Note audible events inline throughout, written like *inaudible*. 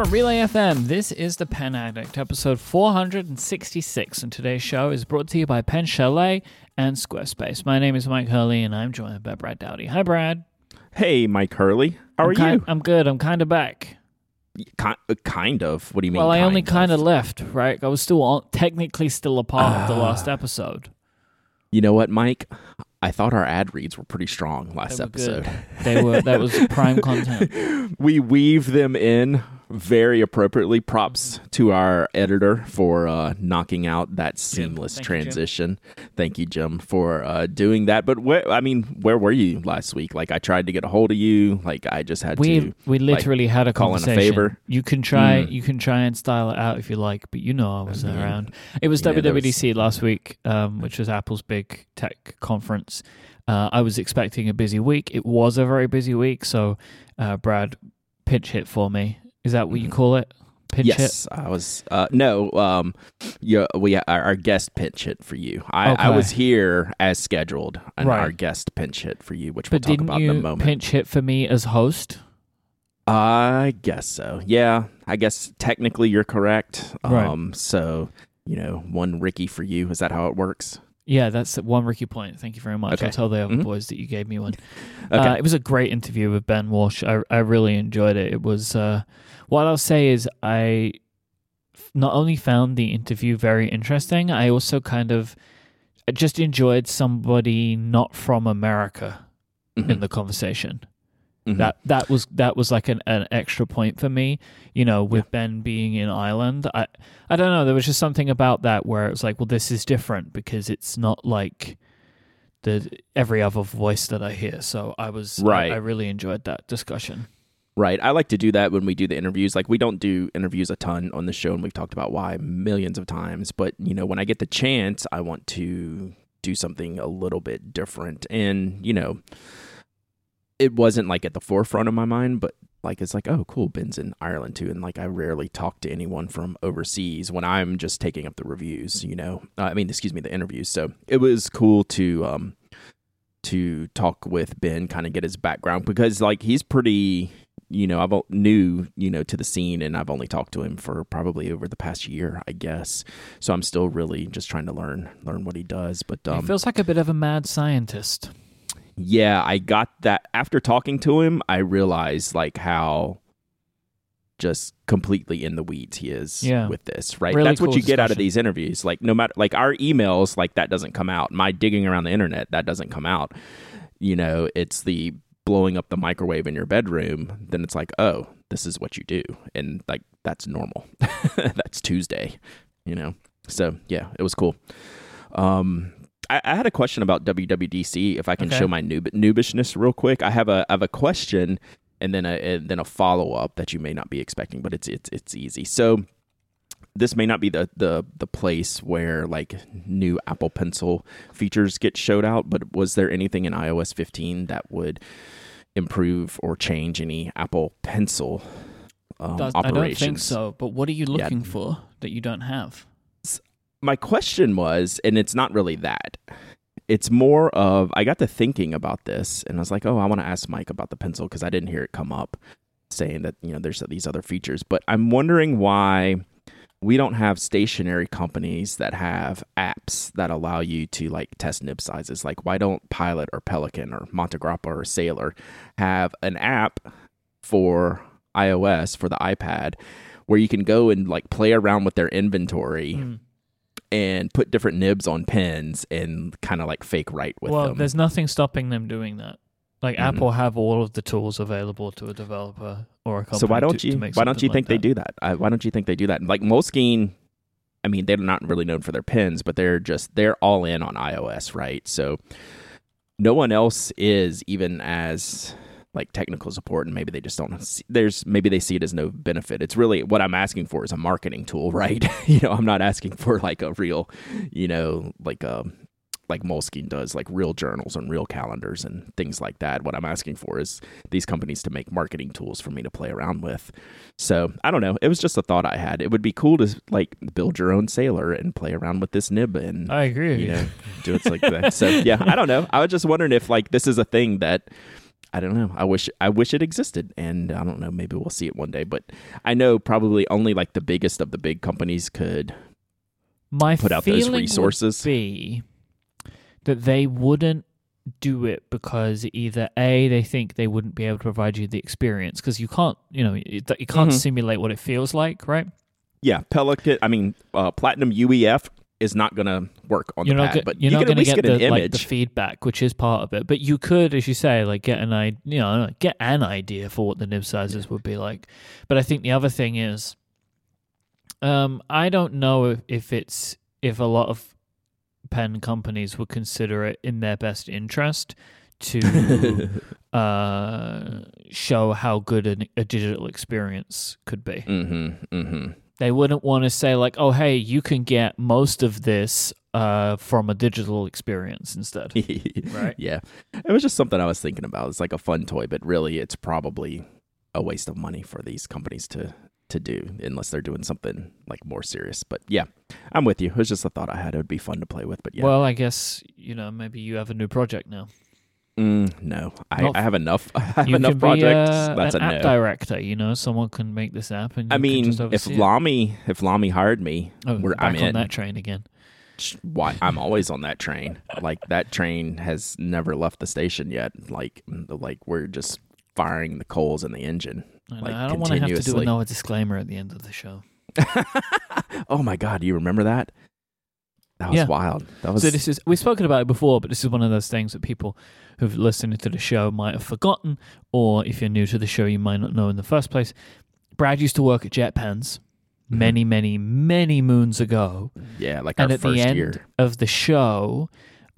From Relay FM, this is The Pen Addict, episode 466, and today's show is brought to you by Pen Chalet and Squarespace. My name is Myke Hurley, and I'm joined by Brad Dowdy. Hi, Brad. Hey, Myke Hurley. How I'm are kind, you? I'm good. I'm kind of back. Uh, kind of. What do you mean? well, I only kind of left, right? I was still on, technically still a part of the Ah. last episode. You know what, Myke? I thought our ad reads were pretty strong last They were good. episode. They were that was *laughs* prime content. we weave them in very appropriately. Props to our editor for uh, knocking out that seamless Thank you, transition. Thank you, Jim, for uh, doing that. But where, I mean, where were you last week? Like, I tried to get a hold of you. Like, I just had We to. we literally had a call in a favor. You can try Mm. you can try and style it out if you like, but you know I was I mean, around. It was yeah, there was- WWDC last week, um, which was Apple's big tech conference. Uh, I was expecting a busy week. It was a very busy week, so uh, Brad pinch hit for me. Is that what you Mhm. call it? Pinch hit. yes, I was. Uh, no, um, yeah, we our, our guest pinch hit for you. I, I was here as scheduled, and Right. our guest pinch hit for you, which But we'll talk about in a moment. pinch hit for me as host? I guess so. Yeah, I guess technically you're correct. Right. Um, so you know, one Ricky for you. Is that how it works? Yeah, that's one Ricky point. Thank you very much. Okay. I'll tell the other Mhm. boys that you gave me one. *laughs* Okay. Uh, it was a great interview with Ben Walsh. I I really enjoyed it. It was uh, what I'll say is I not only found the interview very interesting, I also kind of just enjoyed somebody not from America in Mhm. the conversation. Mhm. That that was that was like an, an extra point for me. You know, with Ben being in Ireland, I I don't know. There was just something about that where it was like, well, this is different because it's not like the every other voice that I hear. So I was I- Right. I, really enjoyed that discussion. Right. I like to do that when we do the interviews. Like we don't do interviews a ton on the show and we've talked about why millions of times, but you know, when I get the chance, I want to do something a little bit different. And, you know, it wasn't like at the forefront of my mind, but like it's like, oh, cool, Ben's in Ireland too, and like I rarely talk to anyone from overseas when I'm just taking up the reviews, you know. Uh, I mean, excuse me, the interviews. So it was cool to um to talk with Ben, kind of get his background because like he's pretty, you know, I've new, you know, to the scene, and I've only talked to him for probably over the past year, I guess. So I'm still really just trying to learn learn what he does. But he um, feels like a bit of a mad scientist. Yeah, I got that after talking to him. I realized like how just completely in the weeds he is Yeah. with this, right? Really That's what cool you get out of these interviews. Like no matter like our emails, like that doesn't come out. My digging around the internet, that doesn't come out. You know, it's the blowing up the microwave in your bedroom, then it's like, oh, this is what you do. And like that's normal. *laughs* that's Tuesday, you know. So yeah, it was cool. Um I, I had a question about WWDC. If I can Okay. show my noob- noobishness real quick, I have a I have a question and then a and then a follow up that you may not be expecting, but it's it's it's easy. So this may not be the the the place where like new Apple Pencil features get showed out, but was there anything in iOS 15 that would improve or change any Apple Pencil um, Does- I operations? don't think so. But what are you Yeah. looking for that you don't have? My question was, and it's not really that. It's more of I got to thinking about this, and I was like, oh, I want to ask Myke about the pencil because I didn't hear it come up saying that you know there's these other features. But I'm wondering why we don't have stationery companies that have apps that allow you to like test nib sizes. Like, why don't Pilot or Pelikan or Montegrappa or Sailor have an app for iOS for the iPad where you can go and like play around with their inventory Hmm. And put different nibs on pens and kind of like fake write with well, them. Well, there's nothing stopping them doing that. Like Mhm. Apple have all of the tools available to a developer or a company. So why don't to, you To why don't you like think they that. do that? I, why don't you think they do that? Like Moleskine, I mean, they're not really known for their pens, but they're just they're all in on iOS, right? So no one else is even as like technical support, and maybe they just don't. See, there's maybe they see it as no benefit. It's really what I'm asking for is a marketing tool, *laughs* right? you know, I'm not asking for like a real, you know, like a like Moleskine does, like real journals and real calendars and things like that. What I'm asking for is these companies to make marketing tools for me to play around with. So I don't know. It was just a thought I had. It would be cool to like build your own sailor and play around with this nib and I agree. you. know do it like *laughs* that. So yeah, I don't know. I was just wondering if like this is a thing that I don't know. I wish I wish it existed, and I don't know. Maybe we'll see it one day. But I know probably only like the biggest of the big companies could My put out those resources. be that they wouldn't do it because either a they think they wouldn't be able to provide you the experience because you can't you know you, can't Mhm. simulate what it feels like right Yeah, Pelikan. I mean, uh, Platinum UEF is not going to work on you're the not pad, go- but you're you not going to get get, the like the feedback which is part of it but you could as you say like get an idea you know get an idea for what the nib sizes would be like but i think the other thing is um i don't know if, if it's if a lot of pen companies would consider it in their best interest to *laughs* uh show how good an, a digital experience could be mm-hmm. Mm-hmm. They wouldn't want to say like oh hey you can get most of this uh from a digital experience instead *laughs* Right. Yeah. It was just something I was thinking about. It's like a fun toy, but really it's probably a waste of money for these companies to to do unless they're doing something like more serious. But yeah, I'm with you. It was just a thought I had. It would be fun to play with, but yeah. well i guess you know maybe you have a new project now Mm, no. I, Not- I have enough *laughs* I have enough projects. be uh, That's an a app no. director you know someone can make this app and you I mean, just if Lamy, it. If Lamy hired me, oh, we're- back I'm on in. that train again why I'm always on that train. Like that train has never left the station yet. Like like we're just firing the coals in the engine. I, Like, I don't want to have to do another disclaimer at the end of the show *laughs* oh my god, you remember that? That was Yeah. wild. That was So this is we've spoken about it before, but this is one of those things that people who've listened to the show might have forgotten, or if you're new to the show, you might not know in the first place. Brad used to work at JetPens Mhm. many, many, many moons ago, yeah, like and our at first the end year. of the show,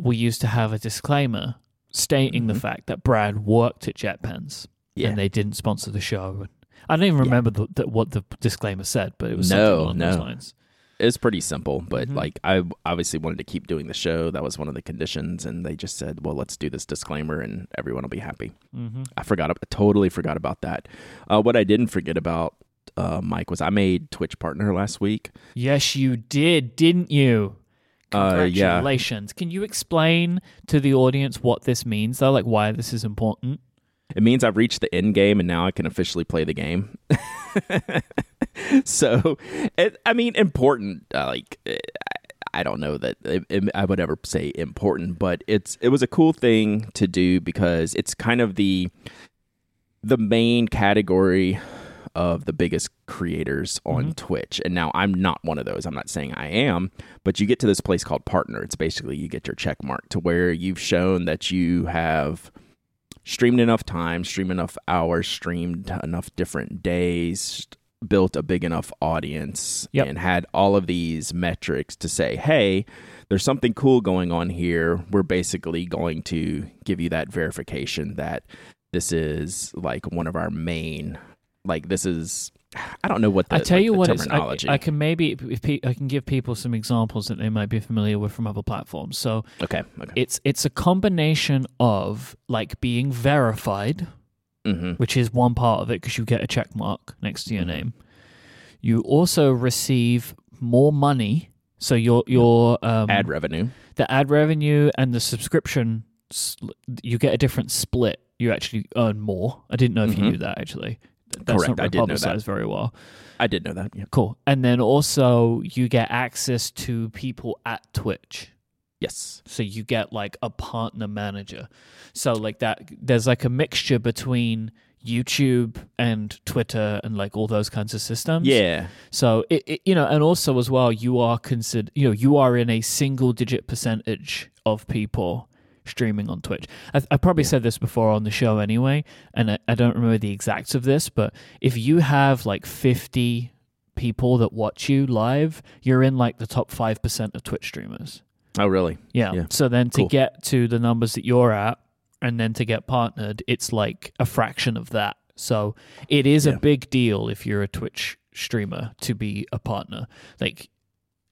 we used to have a disclaimer stating the Mhm. fact that Brad worked at JetPens Yeah. and they didn't sponsor the show. I don't even Yeah. remember the, the, what the disclaimer said, but it was No, something along those lines. It's pretty simple, but Mhm. like I obviously wanted to keep doing the show. That was one of the conditions, and they just said, "Well, let's do this disclaimer, and everyone will be happy." Mm-hmm. I forgot, I totally forgot about that. Uh, what I didn't forget about uh, Myke was I made Twitch partner last week. Yes, you did, didn't you? Uh, yeah. Congratulations. Can you explain to the audience what this means, though? Like why this is important? It means I've reached the end game and now I can officially play the game. *laughs* *laughs* so, it, I mean, important. Uh, like, eh, I- I don't know that it, it- I would ever say important, but it's it was a cool thing to do because it's kind of the the main category of the biggest creators on Mhm. Twitch. And now I'm not one of those. I'm not saying I am, but you get to this place called partner. It's basically you get your check mark to where you've shown that you have streamed enough time, streamed enough hours, streamed enough different days, built a big enough audience, Yep. and had all of these metrics to say, hey, there's something cool going on here. We're basically going to give you that verification that this is like one of our main, like this is. I don't know what the, I tell like, you what, it's, I, terminology. I can maybe if pe- I can give people some examples that they might be familiar with from other platforms. So okay, okay. it's it's a combination of like being verified, hmm which is one part of it because you get a check mark next to your Mhm. name. You also receive more money, so your your um, Ad revenue. the ad revenue and the subscription you get a different split you actually earn more i didn't know if you Mhm. knew that actually that's Correct, not I did know that. publicized very well I did know that. Yeah. cool and then also you get access to people at twitch Yes. so you get like a partner manager so like that there's like a mixture between youtube and twitter and like all those kinds of systems Yeah. so it, it you know, and also as well, you are considered you know you are in a single digit percentage of people streaming on Twitch. I, I probably said this before on the show anyway, and I, I don't remember the exacts of this, but if you have like fifty people that watch you live, you're in like the top five percent of Twitch streamers. Oh, really? Yeah. Yeah. So then to Cool. get to the numbers that you're at and then to get partnered, it's like a fraction of that. So it is a big deal if you're a Twitch streamer to be a partner. Like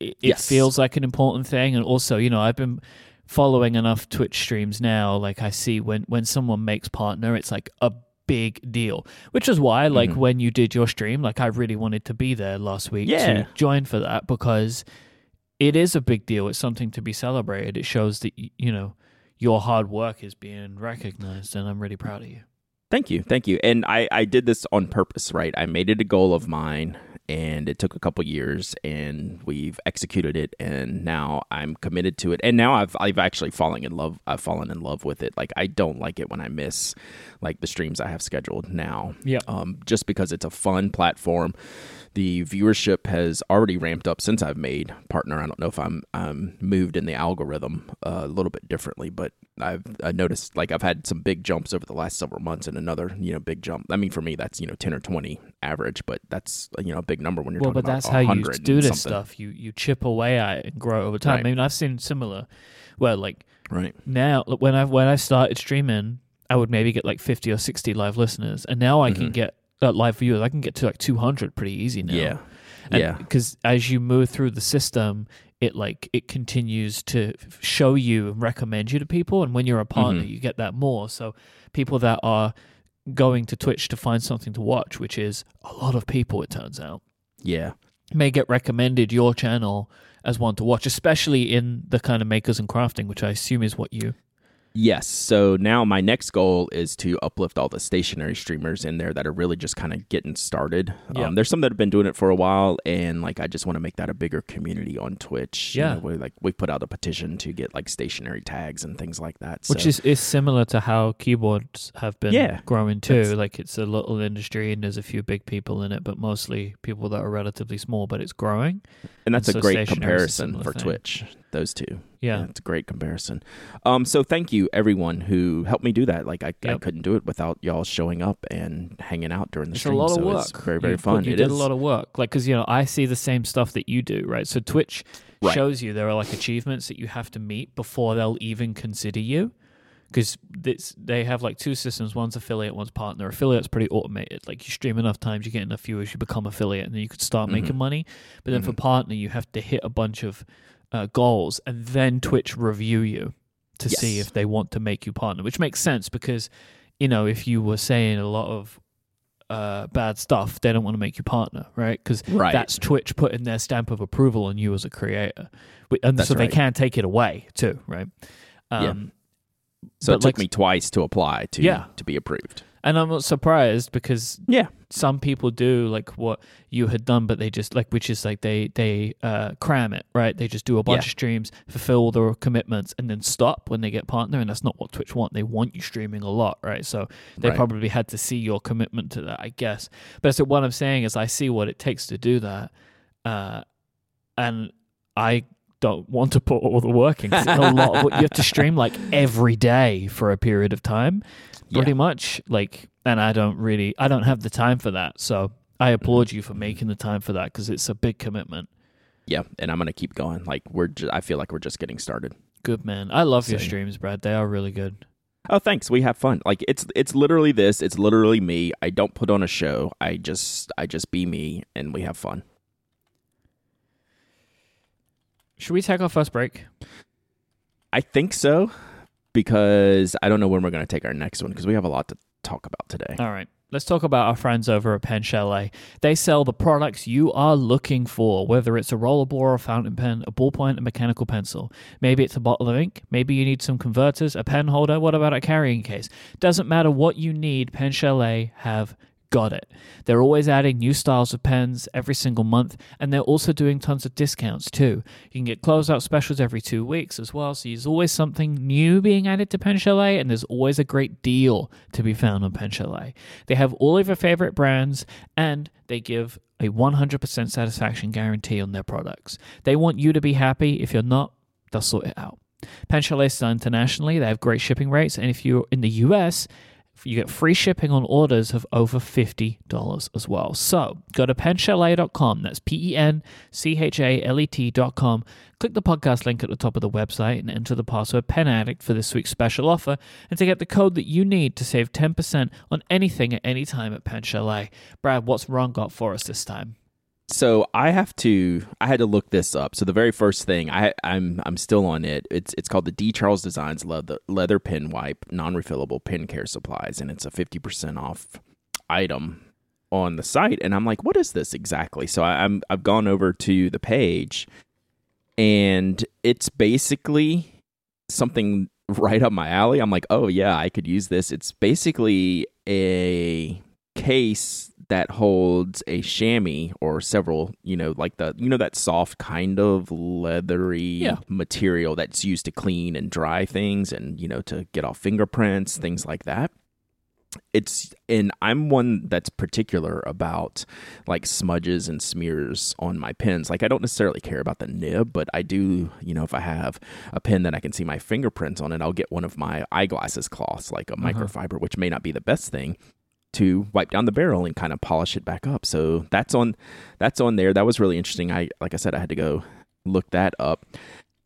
it, it feels like an important thing and also, you know, I've been following enough Twitch streams now like I see when when someone makes partner, it's like a big deal. Which is why like Mhm. when you did your stream, like I really wanted to be there last week Yeah. to join for that because it is a big deal. It's something to be celebrated. It shows that you know your hard work is being recognized, and I'm really proud of you. Thank you, thank you. And I I did this on purpose, right? I made it a goal of mine and it took a couple years and we've executed it and now I'm committed to it and now I've I've actually fallen in love I've fallen in love with it like I don't like it when I miss like the streams I have scheduled now Yeah. um, just because it's a fun platform the viewership has already ramped up since I've made partner I don't know if I'm um, moved in the algorithm uh, a little bit differently but I've I noticed like I've had some big jumps over the last several months and another you know big jump I mean for me that's you know 10 or 20 average but that's you know a big number when you're well, talking but that's how you do this stuff. You you chip away at it and grow over time. Right. I mean, I've seen similar. Well, like right now when I when I started streaming, I would maybe get like fifty or sixty live listeners, and now I can Mhm. get uh, live viewers. I can get to like two hundred pretty easy now. yeah yeah because as you move through the system, it like it continues to show you and recommend you to people, and when you're a partner, Mhm. you get that more. So people that are going to Twitch to find something to watch, which is a lot of people, it turns out yeah may get recommended your channel as one to watch, especially in the kind of makers and crafting, which I assume is what you. Yes. So now my next goal is to uplift all the stationery streamers in there that are really just kind of getting started. Yeah. Um, there's some that have been doing it for a while, and like I just want to make that a bigger community on Twitch. You Yeah. know, we like we put out a petition to get like stationery tags and things like that. Which So- is, is similar to how keyboards have been Yeah, growing too. Like it's a little industry and there's a few big people in it, but mostly people that are relatively small, but it's growing. and that's and a so great a comparison for thing. Twitch. Those two. Yeah. it's a great comparison. Um, so thank you everyone who helped me do that. Like I, I couldn't do it without y'all showing up and hanging out during the It's a stream. lot of so work. It's very very you put- fun. you It did is. a lot of work, like because you know I see the same stuff that you do, right? So Twitch Right. shows you there are like achievements that you have to meet before they'll even consider you. Because they have like two systems: one's affiliate, one's partner. Affiliate's pretty automated. Like you stream enough times, you get enough viewers, you become affiliate, and then you could start Mhm. making money. But then for Mhm. partner, you have to hit a bunch of uh, goals, and then Twitch review you to see if they want to make you partner, which makes sense because you know if you were saying a lot of uh, bad stuff, they don't want to make you partner, right? Because Right. that's Twitch putting their stamp of approval on you as a creator, and That's so they can't take it away too, right? Yeah. Um, So it took like- me twice to apply to Yeah. to be approved. And I'm not surprised because Yeah. Some people do like what you had done, but they just like which is like they they uh, cram it, right? They just do a bunch Yeah. of streams, fulfill all their commitments, and then stop when they get partner. And that's not what Twitch want. They want you streaming a lot, right? So they Right. probably had to see your commitment to that, I guess. But so what I'm saying is, I see what it takes to do that, uh, and I don't want to put all the work in. it's a lot. Of, you have to stream like every day for a period of time, pretty Yeah. much. Like, and I don't really, I don't have the time for that. So I mm-hmm. applaud you for making the time for that because it's a big commitment. Yeah, and I'm gonna keep going. Like we're, ju- I feel like we're just getting started. Good man. I love your streams, Brad. They are really good. Oh, thanks. We have fun. Like it's it's literally this. It's literally me. I don't put on a show. I just I just be me, and we have fun. Should we take our first break? I think so because I don't know when we're gonna take our next one because we have a lot to talk about today. All right. Let's talk about our friends over at Pen Chalet. They sell the products you are looking for, whether it's a rollerball or a fountain pen, a ballpoint, a mechanical pencil. Maybe it's a bottle of ink. Maybe you need some converters, a pen holder. What about a carrying case? Doesn't matter what you need, Pen Chalet have got it. They're always adding new styles of pens every single month, and they're also doing tons of discounts too. You can get closeout specials every two weeks as well, so there's always something new being added to Pen Chalet, and there's always a great deal to be found on Pen Chalet. They have all of your favorite brands, and they give a 100% satisfaction guarantee on their products. They want you to be happy. If you're not, they'll sort it out. Pen Chalet is internationally. They have great shipping rates, and if you're in the US, you get free shipping on orders of over $50 as well. So go to penchalet.com. That's P E N C H A L E T.com. Click the podcast link at the top of the website and enter the password Pen Addict for this week's special offer and to get the code that you need to save 10% on anything at any time at Pen Chalet. Brad, what's Ron got for us this time? So I have to I had to look this up. So the very first thing I I'm I'm still on it. It's it's called the D Charles Designs leather leather pen wipe non-refillable pen care supplies and it's a 50% off item on the site and I'm like what is this exactly? So I, I'm I've gone over to the page and it's basically something right up my alley. I'm like, oh yeah, I could use this. It's basically a case that holds a chamois or several, you know, like the you know that soft kind of leathery Yeah. material that's used to clean and dry things and you know to get off fingerprints, things like that. It's and I'm one that's particular about like smudges and smears on my pens. Like I don't necessarily care about the nib, but I do, you know, if I have a pen that I can see my fingerprints on it, I'll get one of my eyeglasses cloths, like a uh-huh. microfiber, which may not be the best thing to wipe down the barrel and kind of polish it back up. So that's on that's on there. That was really interesting. I like I said I had to go look that up.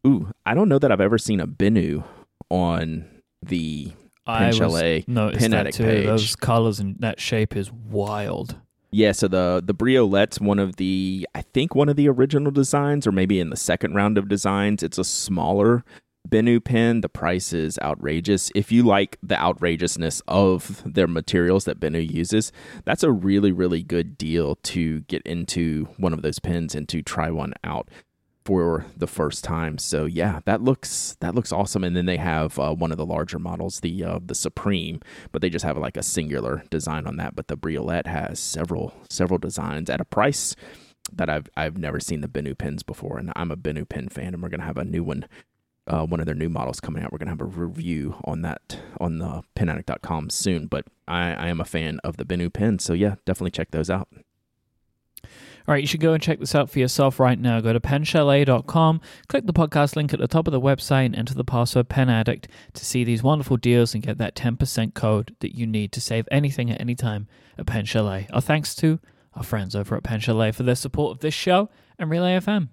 Ooh, I don't know that I've ever seen a Benu on the I was Chalet noticed that too. page. Those colors and that shape is wild. Yeah, so the the Briolette's one of the I think one of the original designs, or maybe in the second round of designs. It's a smaller Benu pen. The price is outrageous. If you like the outrageousness of their materials that Benu uses, that's a really really good deal to get into one of those pens and to try one out for the first time. So yeah, that looks that looks awesome. And then they have uh, one of the larger models, the uh, the Supreme, but they just have like a singular design on that. But the Briolette has several several designs at a price that I've I've never seen the Benu pens before, and I'm a Benu pen fan, and we're gonna have a new one. Uh, one of their new models coming out. We're gonna have a review on that on the penaddict.com soon. But I, I am a fan of the Benu pen, so yeah, definitely check those out. All right, you should go and check this out for yourself right now. Go to penchalet.com, click the podcast link at the top of the website, and enter the password penaddict to see these wonderful deals and get that 10% code that you need to save anything at any time at Pen Chalet. Our thanks to our friends over at Pen Chalet for their support of this show and Relay FM.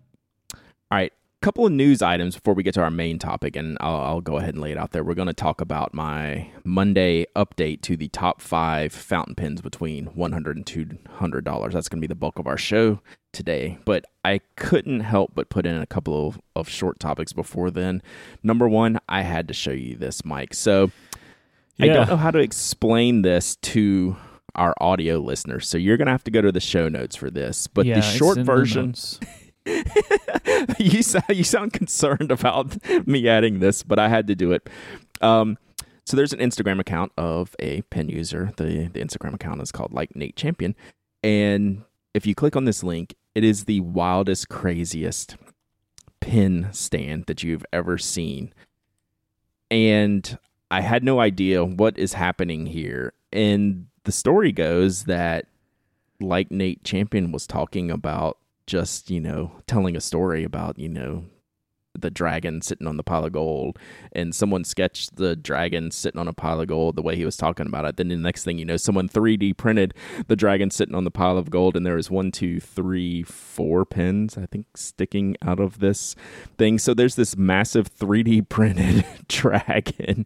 All right, couple of news items before we get to our main topic, and I'll, I'll go ahead and lay it out there. We're going to talk about my Monday update to the top five fountain pens between $100 and $200. That's going to be the bulk of our show today. But I couldn't help but put in a couple of, of short topics before then. Number one, I had to show you this, Myke. So I don't know how to explain this to our audio listeners. So you're going to have to go to the show notes for this. But Yeah, the short the version notes. *laughs* *laughs* you sound you sound concerned about me adding this, but I had to do it. Um, so there's an Instagram account of a pen user. The the Instagram account is called like Nate Champion, and if you click on this link, it is the wildest, craziest pin stand that you've ever seen. And I had no idea what is happening here. And the story goes that like Nate Champion was talking about just, you know, telling a story about, you know, the dragon sitting on the pile of gold and someone sketched the dragon sitting on a pile of gold the way he was talking about it. Then the next thing you know, someone 3D printed the dragon sitting on the pile of gold and there was one, two, three, four pins, I think, sticking out of this thing. So there's this massive 3D *laughs* printed *laughs* dragon.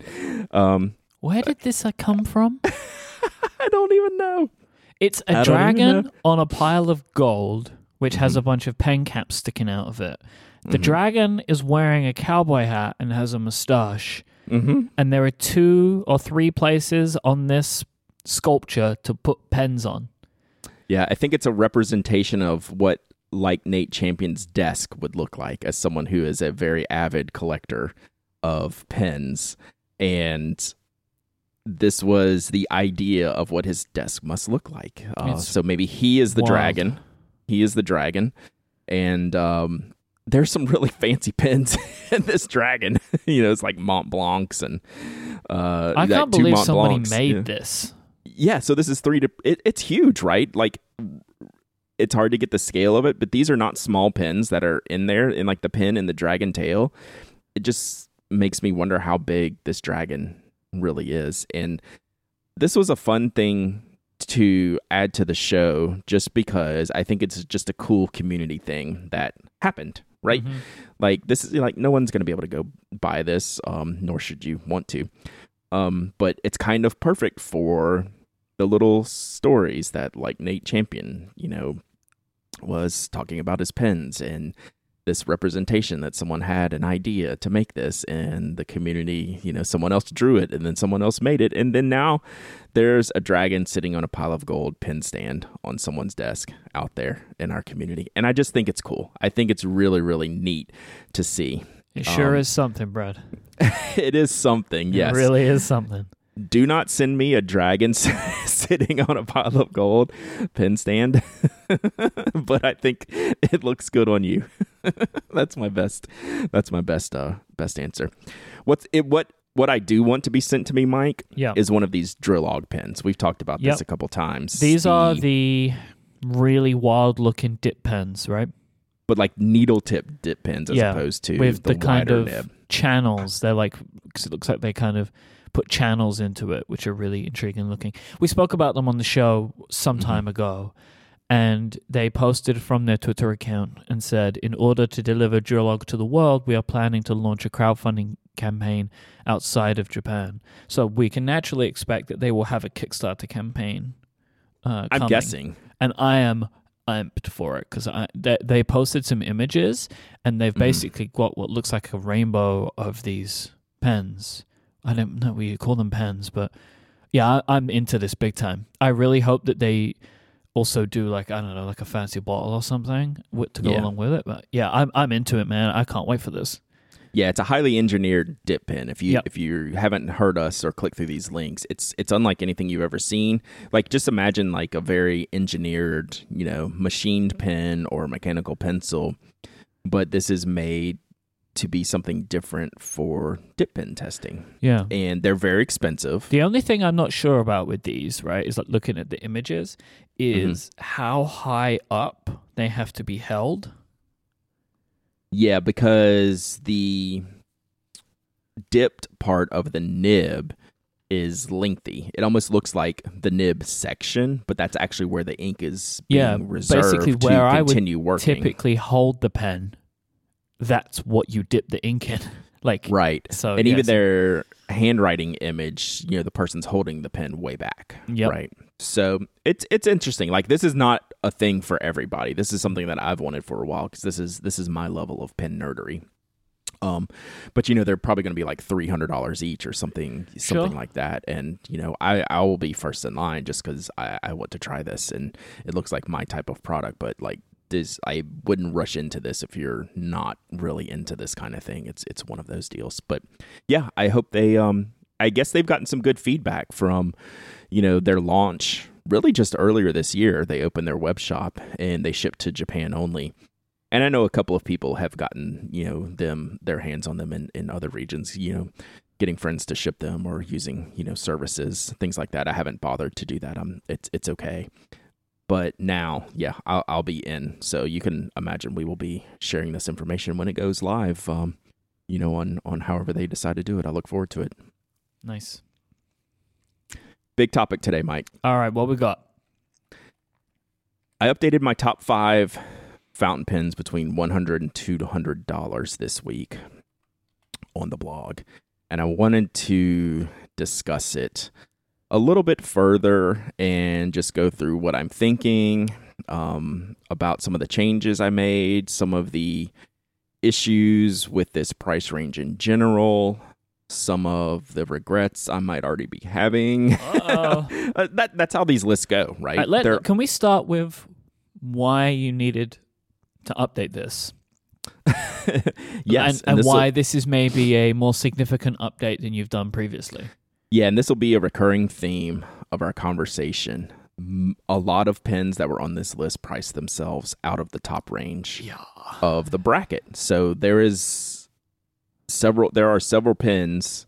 Um, Where did this uh, come from? *laughs* I don't even know. It's I a dragon on a pile of gold, which has Mhm. a bunch of pen caps sticking out of it. The Mhm. dragon is wearing a cowboy hat and has a mustache. Mm-hmm. And there are two or three places on this sculpture to put pens on. Yeah, I think it's a representation of what like Nate Champion's desk would look like as someone who is a very avid collector of pens and this was the idea of what his desk must look like. Uh, so maybe he is the wild. dragon. He is the dragon. And um there's some really *laughs* fancy pins in this dragon. *laughs* you know, it's like Montblancs and uh I can't believe Mont somebody Blancs, made yeah. this. yeah so this is three to it, it's huge right? Like it's hard to get the scale of it but these are not small pins that are in there in like the pin and the dragon tail. It just makes me wonder how big this dragon really is. And this was a fun thing to add to the show just because i think it's just a cool community thing that happened right Mhm. like this is like no one's going to be able to go buy this um nor should you want to um but it's kind of perfect for the little stories that like Nate Champion you know was talking about his pens and this representation that someone had an idea to make this and the community you know someone else drew it and then someone else made it and then now there's a dragon sitting on a pile of gold pen stand on someone's desk out there in our community and i just think it's cool i think it's really really neat to see It sure Um, is something, Brad. *laughs* it is something. Yes. It really is something. Do not send me a dragon *laughs* sitting on a pile of gold pen stand, *laughs* but I think it looks good on you. *laughs* that's my best. That's my best. Uh, best answer. What's it? What what I do want to be sent to me, Myke, Yeah. is one of these DRILLOG pens. We've talked about Yep. this a couple times. These are the really wild looking dip pens, right? but like needle tip dip pens as Yeah, opposed to With the, kind of nib. channels. They're like, because it looks like they kind of put channels into it, which are really intriguing looking. We spoke about them on the show some Mm-hmm. time ago, and they posted from their Twitter account and said, in order to deliver DRILLOG to the world, we are planning to launch a crowdfunding campaign outside of Japan. So we can naturally expect that they will have a Kickstarter campaign. Uh, I'm guessing. and I am amped for it because they, they posted some images and they've Mhm. basically got what looks like a rainbow of these pens. I don't know what you call them pens, but yeah, I, I'm into this big time. I really hope that they also do like I don't know, like a fancy bottle or something with, to go Yeah. along with it. But yeah, I'm I'm into it, man. I can't wait for this. Yeah, it's a highly engineered dip pen. If you Yep. if you haven't heard us or clicked through these links, it's it's unlike anything you've ever seen. Like just imagine like a very engineered, you know, machined pen or mechanical pencil, but this is made to be something different for dip pen testing. Yeah. And they're very expensive. The only thing I'm not sure about with these, right, is like looking at the images, Mm-hmm. is how high up they have to be held. Yeah, because the dipped part of the nib is lengthy. It almost looks like the nib section, but that's actually where the ink is being Yeah, reserved basically to where I would working. Typically, hold the pen. That's what you dip the ink in. *laughs* like right. So and even their handwriting image, you know, the person's holding the pen way back. Yep. Right. So it's it's interesting. Like this is not a thing for everybody. This is something that I've wanted for a while because this is this is my level of pen nerdery. Um, but you know they're probably going to be like three hundred dollars each or something something Sure. like that. And you know I I will be first in line just because I I want to try this and it looks like my type of product. But like this, I wouldn't rush into this if you're not really into this kind of thing. It's it's one of those deals. But yeah, I hope they um I guess they've gotten some good feedback from you know their launch really just earlier this year they opened their web shop and they shipped to Japan only. And I know a couple of people have gotten, you know, them their hands on them in, in other regions, you know, getting friends to ship them or using, you know, services, things like that. I haven't bothered to do that. Um it's it's okay. But now, yeah, I'll, I'll be in. So you can imagine we will be sharing this information when it goes live. Um, you know, on on however they decide to do it. I look forward to it. Nice. Big topic today, Myke. All right, what we got? I updated my top five fountain pens between one hundred and two hundred dollars this week on the blog, and I wanted to discuss it a little bit further and just go through what I'm thinking um, about some of the changes I made, some of the issues with this price range in general, some of the regrets I might already be having. *laughs* Uh, that that's how these lists go, right? Right, let- can we start with why you needed to update this? *laughs* yes, and, and this'll- why this is maybe a more significant update than you've done previously. Yeah, and this will be a recurring theme of our conversation. A lot of pens that were on this list priced themselves out of the top range Yeah. of the bracket. So there is several there are several pins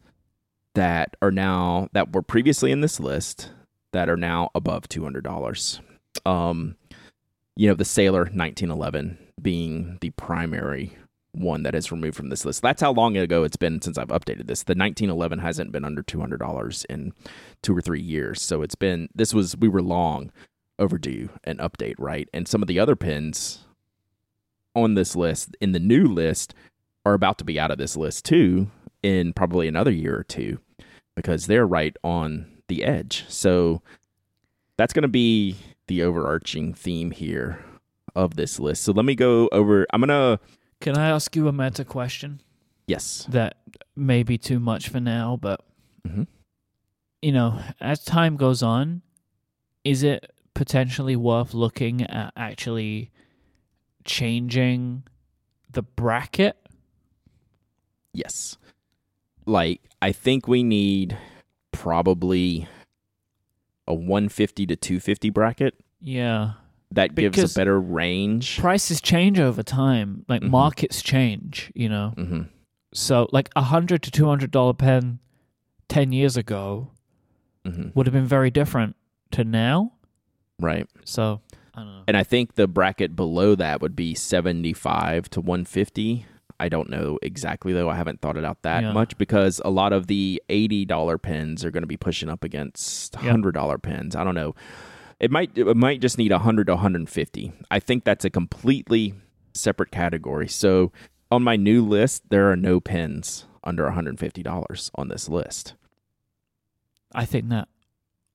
that are now that were previously in this list that are now above $200. Um you know, the Sailor 1911 being the primary one that is removed from this list. That's how long ago it's been since I've updated this. The 1911 hasn't been under $200 in 2 or 3 years. So it's been this was we were long overdue an update, right? And some of the other pins on this list in the new list are about to be out of this list too in probably another year or two because they're right on the edge. So that's going to be the overarching theme here of this list. So let me go over I'm going to Can I ask you a meta question yes. that may be too much for now, but Mhm. you know, as time goes on, is it potentially worth looking at actually changing the bracket Yes. Like I think we need probably a 150 to 250 bracket Yeah. that gives Because- a better range. Prices change over time. Like Mhm. markets change, you know. hmm So like a hundred to two hundred dollar pen ten years ago hmm would have been very different to now. Right. So I don't know. And I think the bracket below that would be 75 to 150. I don't know exactly though. I haven't thought it out that Yeah. much because a lot of the $80 pins are going to be pushing up against $100 pins. I don't know. It might it might just need 100 to 150. I think that's a completely separate category. So on my new list, there are no pins under $150 on this list. I think that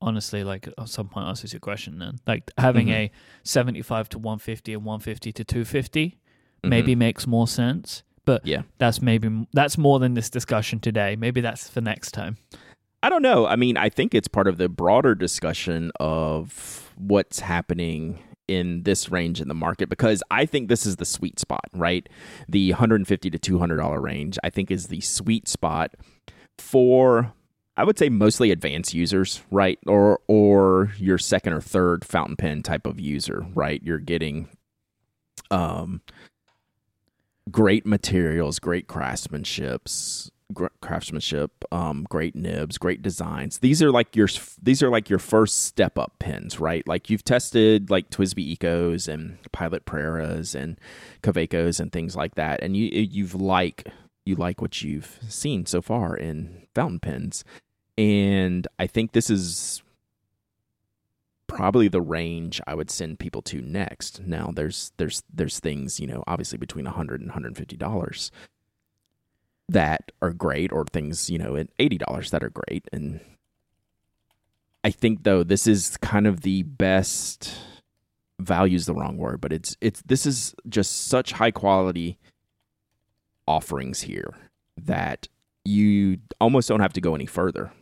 honestly, like at some point answers your question. Then, like having Mhm. a seventy-five to one fifty and one fifty to two fifty Mhm. maybe makes more sense. But Yeah. that's maybe that's more than this discussion today. Maybe that's for next time. I don't know. I mean, I think it's part of the broader discussion of what's happening in this range in the market because I think this is the sweet spot, right? The 150 to 200 dollar range I think is the sweet spot for I would say mostly advanced users, right? Or or your second or third fountain pen type of user, right? You're getting um great materials, great craftsmanships, gr- craftsmanship, um, great nibs, great designs. These are like your these are like your first step up pins, right? Like you've tested like TWSBI Ecos and Pilot Preras and Kawecos and things like that, and you you've like you like what you've seen so far in fountain pens, and I think this is probably the range I would send people to next. Now there's there's there's things, you know, obviously between 100 and 150 dollars that are great or things, you know, at $80 that are great and I think though this is kind of the best value's the wrong word, but it's it's this is just such high quality offerings here that you almost don't have to go any further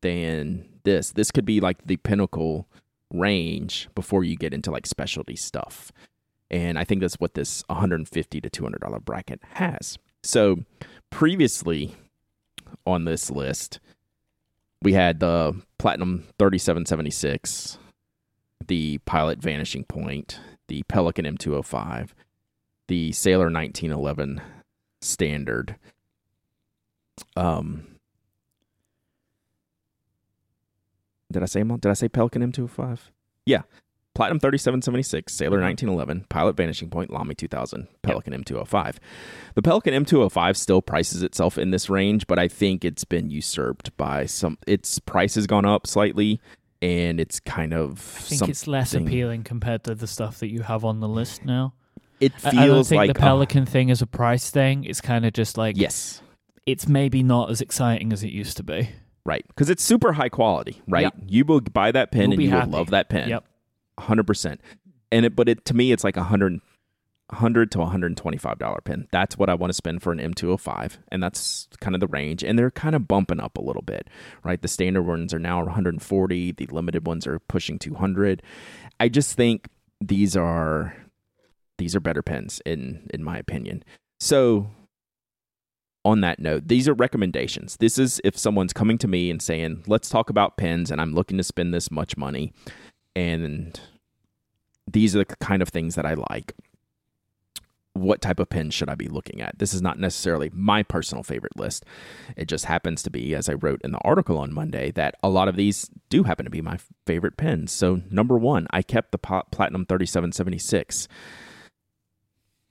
than this. This could be like the pinnacle range before you get into like specialty stuff. And I think that's what this 150 to 200 dollar bracket has. So previously on this list, we had the Platinum 3776, the Pilot Vanishing Point, the Pelikan M205, the Sailor 1911 Standard. Um, did I say? Did I say Pelikan M205? Yeah. Platinum 3776, Sailor 1911, Pilot Vanishing Point, Lamy 2000, Pelikan M205. The Pelikan M205 still prices itself in this range, but I think it's been usurped by some. Its price has gone up slightly, and it's kind of. I think it's less appealing compared to the stuff that you have on the list now. It feels I don't think like the Pelikan thing is a price thing. It's kind of just like yes, it's maybe not as exciting as it used to be. Right, because it's super high quality, right? Yep. You will buy that pen You'll and you happy. will love that pen. Yep. hundred percent. And it, but it to me, it's like a hundred, hundred to one hundred and twenty-five dollar pen. That's what I want to spend for an M two hundred five, and that's kind of the range. And they're kind of bumping up a little bit, right? The standard ones are now one hundred and forty. The limited ones are pushing two hundred. I just think these are these are better pens in in my opinion. So on that note, these are recommendations. This is if someone's coming to me and saying, "Let's talk about pens," and I'm looking to spend this much money, and these are the kind of things that I like. What type of pen should I be looking at? This is not necessarily my personal favorite list. It just happens to be, as I wrote in the article on Monday, that a lot of these do happen to be my favorite pens. So, number one, I kept the Pla- Platinum 3776.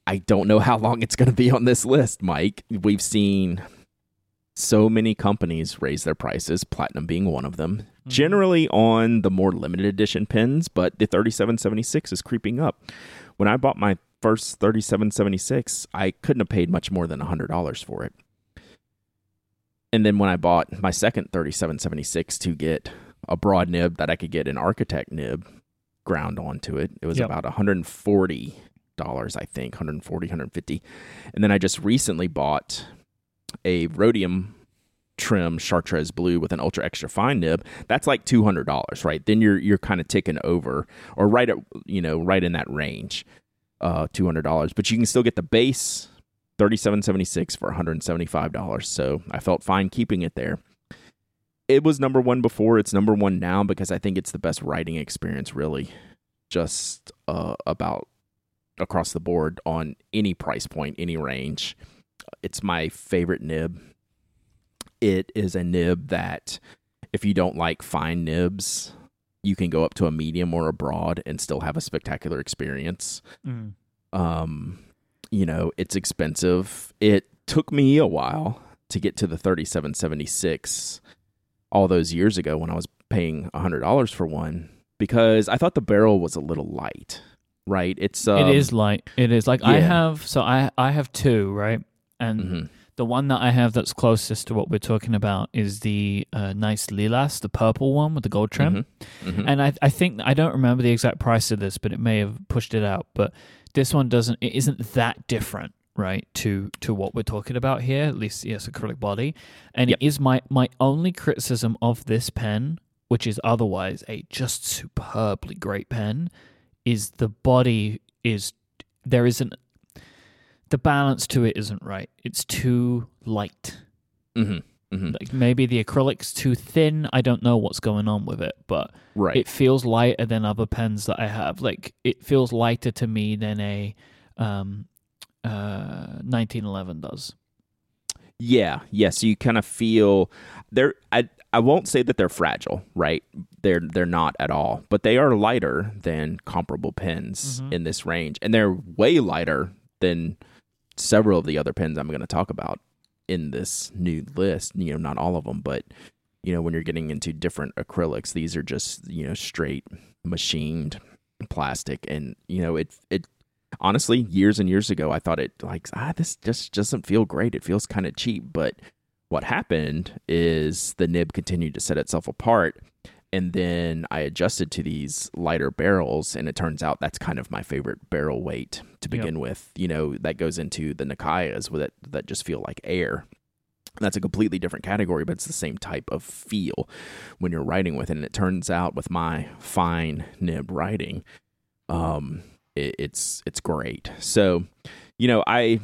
I don't know how long it's going to be on this list, Myke. We've seen so many companies raise their prices, Platinum being one of them, Mm-hmm. generally on the more limited edition pens, but the 3776 is creeping up. When I bought my first 3776, I couldn't have paid much more than $100 for it. And then when I bought my second 3776 to get a broad nib that I could get an architect nib ground onto it, it was Yep. about 140 dollars, I think, 140, 150. And then I just recently bought a rhodium trim chartreuse blue with an ultra extra fine nib. That's like two hundred dollars, right? Then you're you're kind of ticking over or right at you know right in that range, uh, two hundred dollars. But you can still get the base 3776 for $175. So I felt fine keeping it there. It was number one before. It's number one now because I think it's the best writing experience, really, just uh, about across the board on any price point, any range. It's my favorite nib. It is a nib that, if you don't like fine nibs, you can go up to a medium or a broad and still have a spectacular experience. Mm. Um, you know, it's expensive. It took me a while to get to the 3776 all those years ago when I was paying $100 for one because I thought the barrel was a little light, right? It's um, it is light. It is like I have so I I have two, right? And mhm. the one that I have that's closest to what we're talking about is the uh, nice lilas, the purple one with the gold trim. Mhm. And I I think I don't remember the exact price of this, but it may have pushed it out. But this one doesn't. It isn't that different, right? To to what we're talking about here. At least yes, acrylic body, and Yep. it is my my only criticism of this pen, which is otherwise a just superbly great pen, is the body is there isn't the balance to it isn't right. It's too light. Mhm. Mhm. Like maybe the acrylic's too thin. I don't know what's going on with it, but Right. it feels lighter than other pens that I have. Like it feels lighter to me than a um uh 1911 does. Yeah, yes, yeah, so you kind of feel they're I I won't say that they're fragile, right? They're they're not at all, but they are lighter than comparable pens Mhm. in this range and they're way lighter than several of the other pens I'm going to talk about in this new list, you know, not all of them, but you know, when you're getting into different acrylics, these are just, you know, straight machined plastic and you know, it it honestly, years and years ago, I thought it like ah, this just doesn't feel great. It feels kind of cheap. But what happened is the nib continued to set itself apart, and then I adjusted to these lighter barrels, and it turns out that's kind of my favorite barrel weight to Yep. begin with. You know, that goes into the Nakayas with it that just feel like air. That's a completely different category, but it's the same type of feel when you're writing with it. And it turns out with my fine nib writing, um, it, it's it's great. So, you know, I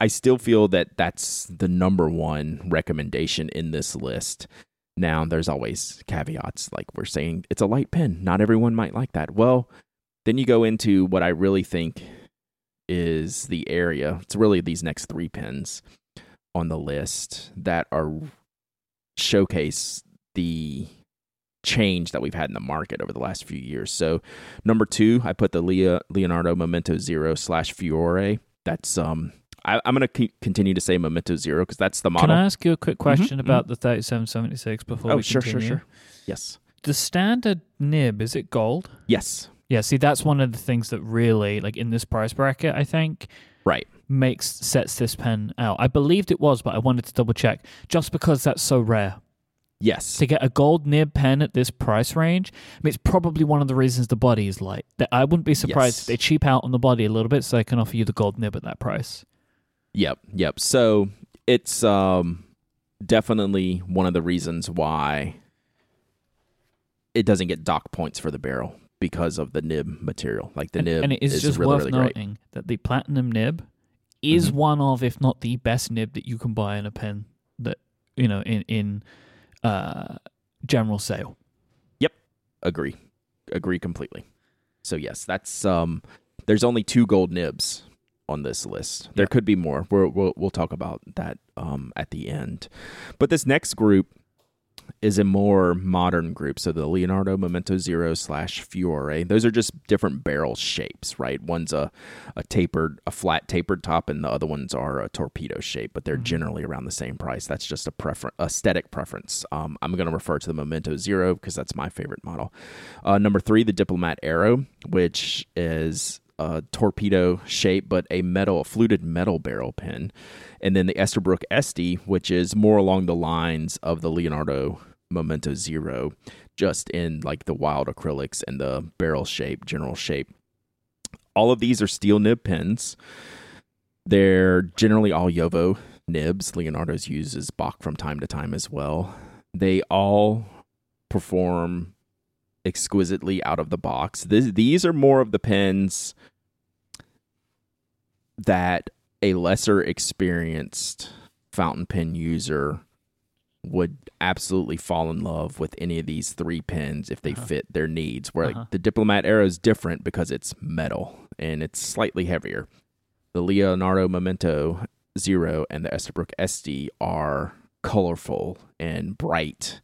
I still feel that that's the number one recommendation in this list. Now, there's always caveats, like we're saying it's a light pen. Not everyone might like that. Well, then you go into what I really think is the area. It's really these next three pens on the list that are showcase the change that we've had in the market over the last few years. So, number two, I put the Leonardo Momento Zero slash Furore. That's um, I, I'm gonna keep, continue to say Momento Zero because that's the model. Can I ask you a quick question mhm. about the 3776 before oh, we sure, sure, continue? sure. Yes, The standard nib is it gold? yes, Yeah, see that's one of the things that really like in this price bracket, I think right. makes sets this pen out. I believed it was, but I wanted to double check just because that's so rare. Yes, To get a gold nib pen at this price range, I mean, it's probably one of the reasons the body is light. That I wouldn't be surprised Yes. if they cheap out on the body a little bit, so they can offer you the gold nib at that price. Yep, yep. So it's um definitely one of the reasons why it doesn't get dock points for the barrel because of the nib material. Like the and, nib and it is, just really, worth really great. noting that the platinum nib is Mhm. one of, if not the best nib that you can buy in a pen that you know in in uh, general sale. Yep, agree. Agree completely. So yes, that's um there's only two gold nibs on this list. There could be more. We're, we'll we'll talk about that um at the end. But this next group is a more modern group. So the Leonardo Momento Zero slash Furore. Those are just different barrel shapes, right? One's a, a tapered, a flat tapered top, and the other ones are a torpedo shape, but they're Mhm. generally around the same price. That's just a preference, aesthetic preference. Um, I'm going to refer to the Momento Zero because that's my favorite model. Uh, number three, the Diplomat Aero, which is a torpedo shape, but a metal, a fluted metal barrel pen. And then the Esterbrook Estie, which is more along the lines of the Leonardo Momento Zero, just in like the wild acrylics and the barrel shape, general shape. All of these are steel nib pens. They're generally all JoWo nibs. Leonardo's uses Bock from time to time as well. They all perform exquisitely out of the box. This, these are more of the pens that a lesser experienced fountain pen user would absolutely fall in love with any of these three pens if they Uh-huh. fit their needs. Where Uh-huh. like the Diplomat Aero is different because it's metal and it's slightly heavier. The Leonardo Momento Zero and the Esterbrook Estie are colorful and bright.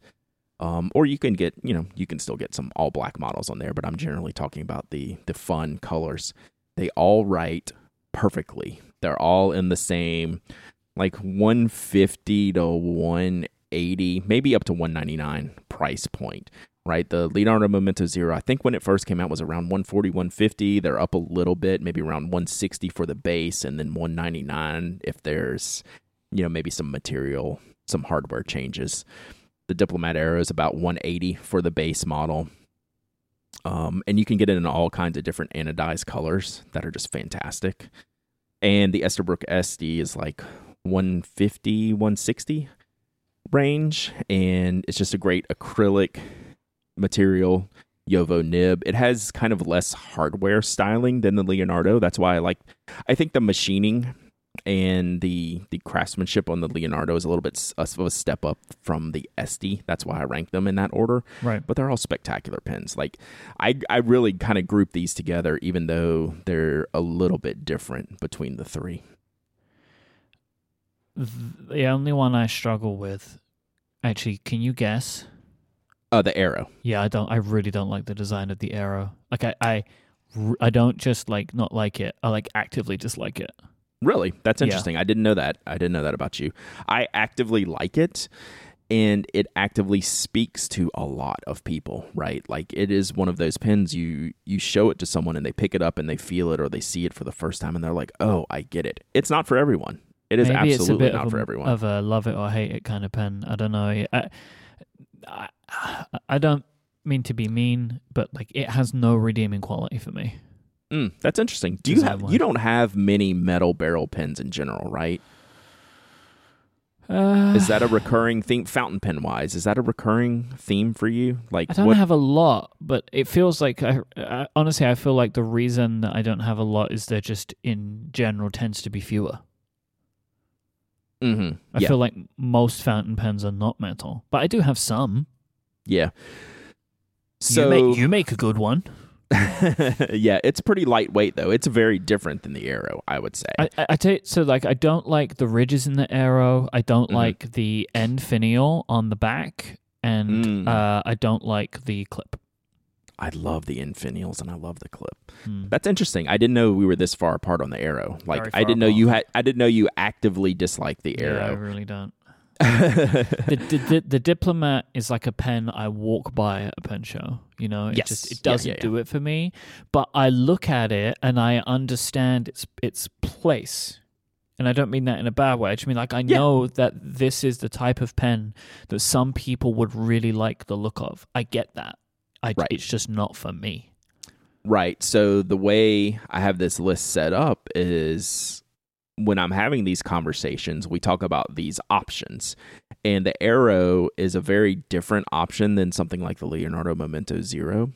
Um, or you can get, you know, you can still get some all black models on there, but I'm generally talking about the the fun colors. They all write perfectly. They're all in the same like 150 to 180, maybe up to 199 price point, right? The Leonardo Momento Zero, I think when it first came out was around 140, 150. They're up a little bit, maybe around 160 for the base and then 199 if there's, you know, maybe some material, some hardware changes. The Diplomat Aero is about 180 for the base model. Um, and you can get it in all kinds of different anodized colors that are just fantastic. And the Esterbrook Estie is like 150, 160 range. And it's just a great acrylic material, JoWo nib. It has kind of less hardware styling than the Leonardo. That's why I like, I think the machining and the the craftsmanship on the Leonardo is a little bit of a step up from the Estie. That's why I rank them in that order Right. but they're all spectacular pens. Like I I really kind of group these together even though they're a little bit different between the three. The only one I struggle with, actually, can you guess? Uh the Aero. Yeah, I don't. I really don't like the design of the Aero. Like I I don't just like not like it. I like actively dislike it. Really? That's Yeah. interesting. I didn't know that. I didn't know that about you. I actively like it and it actively speaks to a lot of people, right? Like it is one of those pens you you show it to someone and they pick it up and they feel it or they see it for the first time and they're like, "Oh, I get it." It's not for everyone. It is Maybe absolutely a not of for everyone. Of a love it or hate it kind of pen. I don't know. I, I, I don't mean to be mean, but like it has no redeeming quality for me. Mm, that's interesting. Do you have wise. you don't have many metal barrel pens in general, right? Uh, Is that a recurring theme fountain pen wise? Is that a recurring theme for you? Like I don't what have a lot, but it feels like I, I honestly I feel like the reason that I don't have a lot is there just in general tends to be fewer. Mhm. I Yeah. feel like most fountain pens are not metal, but I do have some. Yeah. So you make you make a good one. *laughs* yeah, it's pretty lightweight though. It's very different than the Aero, I would say. I, I, I tell you, so like I don't like the ridges in the Aero. I don't Mhm. like the end finial on the back, and Mm. uh, I don't like the clip. I love the end finials and I love the clip. Hmm. That's interesting. I didn't know we were this far apart on the Aero. Like I didn't know apart. you had. I didn't know you actively dislike the Yeah, I Aero. really don't. *laughs* the, the, the diplomat is like a pen I walk by at a pen show. You know, it Yes. just it doesn't yeah, yeah. do it for me. But I look at it and I understand its its place. And I don't mean that in a bad way. I just mean like I Yeah. know that this is the type of pen that some people would really like the look of. I get that. I, Right. It's just not for me. Right. So the way I have this list set up is when I'm having these conversations, we talk about these options. And the Aero is a very different option than something like the Leonardo Momento Zero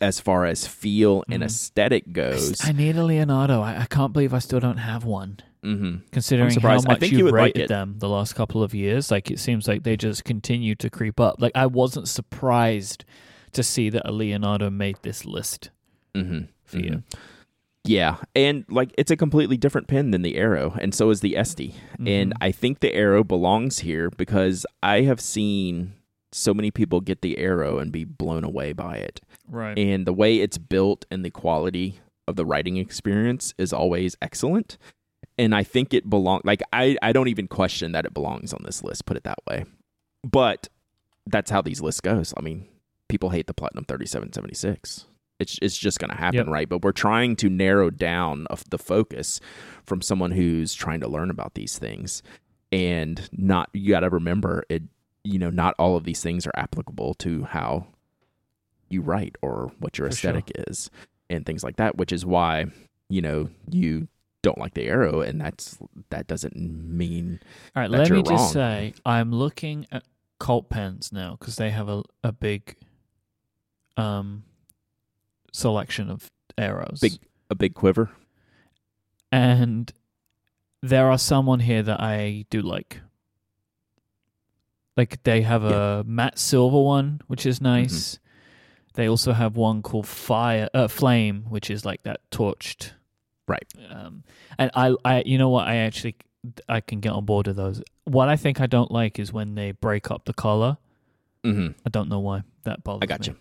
as far as feel and Mhm. aesthetic goes. I need a Leonardo. I, I can't believe I still don't have one. hmm considering how much think you you've would rated it. them the last couple of years. Like it seems like they just continue to creep up. Like I wasn't surprised to see that a Leonardo made this list hmm for you. Yeah, and like it's a completely different pen than the Aero, and so is the Estie. And Mhm. I think the Aero belongs here because I have seen so many people get the Aero and be blown away by it. right. And the way it's built and the quality of the writing experience is always excellent. And I think it belongs like I I don't even question that it belongs on this list, put it that way. But that's how these lists goes. I mean, people hate the Platinum 3776. It's it's just going to happen, Yep. right? But we're trying to narrow down of the focus from someone who's trying to learn about these things and not you got to remember it you know, not all of these things are applicable to how you write or what your For sure. aesthetic is and things like that, which is why, you know, you don't like the Aero and that's that doesn't mean All right. Let me you're just wrong. say I'm looking at cult pens now because they have a a big um selection of arrows. Big- a big quiver. and there are some on here that I do like. Like they have a matte silver one, which is nice. They also have one called Fire uh, Flame, which is like that torched. Right. Um, and I, I, you know what? I actually, I can get on board with those. What I think I don't like is when they break up the color. hmm I don't know why that bothers I got me. you.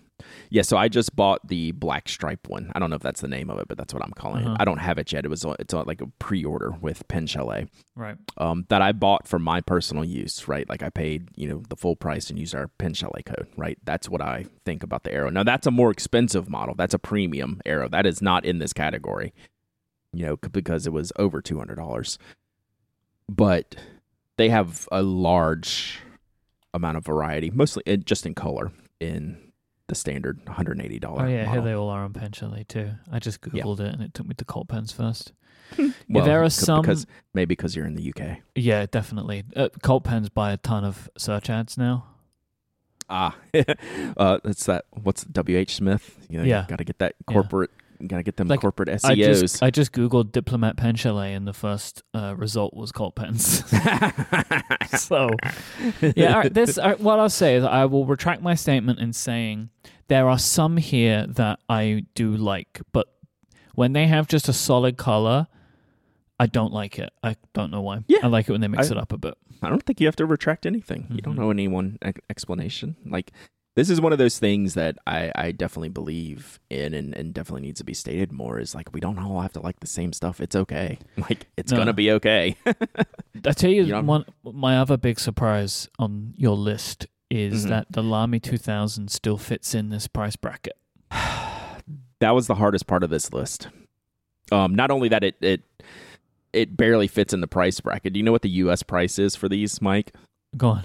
Yeah, so I just bought the black stripe one. I don't know if that's the name of it, but that's what I'm calling Uh-huh. it. I don't have it yet. It was it's on like a pre-order with Pen Chalet Right. um, that I bought for my personal use. Right, like I paid you know the full price and used our Pen Chalet code. Right, that's what I think about the Aero. Now that's a more expensive model. That's a premium Aero. That is not in this category. You know, because it was over two hundred dollars. But they have a large amount of variety, mostly uh, just in color in the standard $180 Oh yeah, model. here they all are on Pen Chalet too. I just Yeah. googled it and it took me to Cult Pens first. *laughs* Well, there are c- some- because maybe because you're in the UK. Yeah, definitely. Uh, Cult Pens buy a ton of search ads now. Ah, *laughs* uh, it's that. What's W. H. Smith? You know, Yeah. got to get that corporate. Got to get them Like, corporate E I SEOs. just I just googled diplomat pen chalet and the first uh, result was Cult Pens. *laughs* so *laughs* yeah, all right, this all right, what I'll say is I will retract my statement in saying there are some here that I do like, but when they have just a solid color, I don't like it. I don't know why. Yeah, I like it when they mix I- it up a bit. I don't think you have to retract anything. You don't know any one explanation. Like this is one of those things that I, I definitely believe in and, and definitely needs to be stated more is like we don't all have to like the same stuff. It's okay. *laughs* Like it's No. gonna be okay. *laughs* I tell you, You don't- one my other big surprise on your list is Mhm. that the Lamy 2000 still fits in this price bracket. *sighs* that was the hardest part of this list. Um, not only that it it it barely fits in the price bracket. Do you know what the U.S. price is for these, Myke? Go on.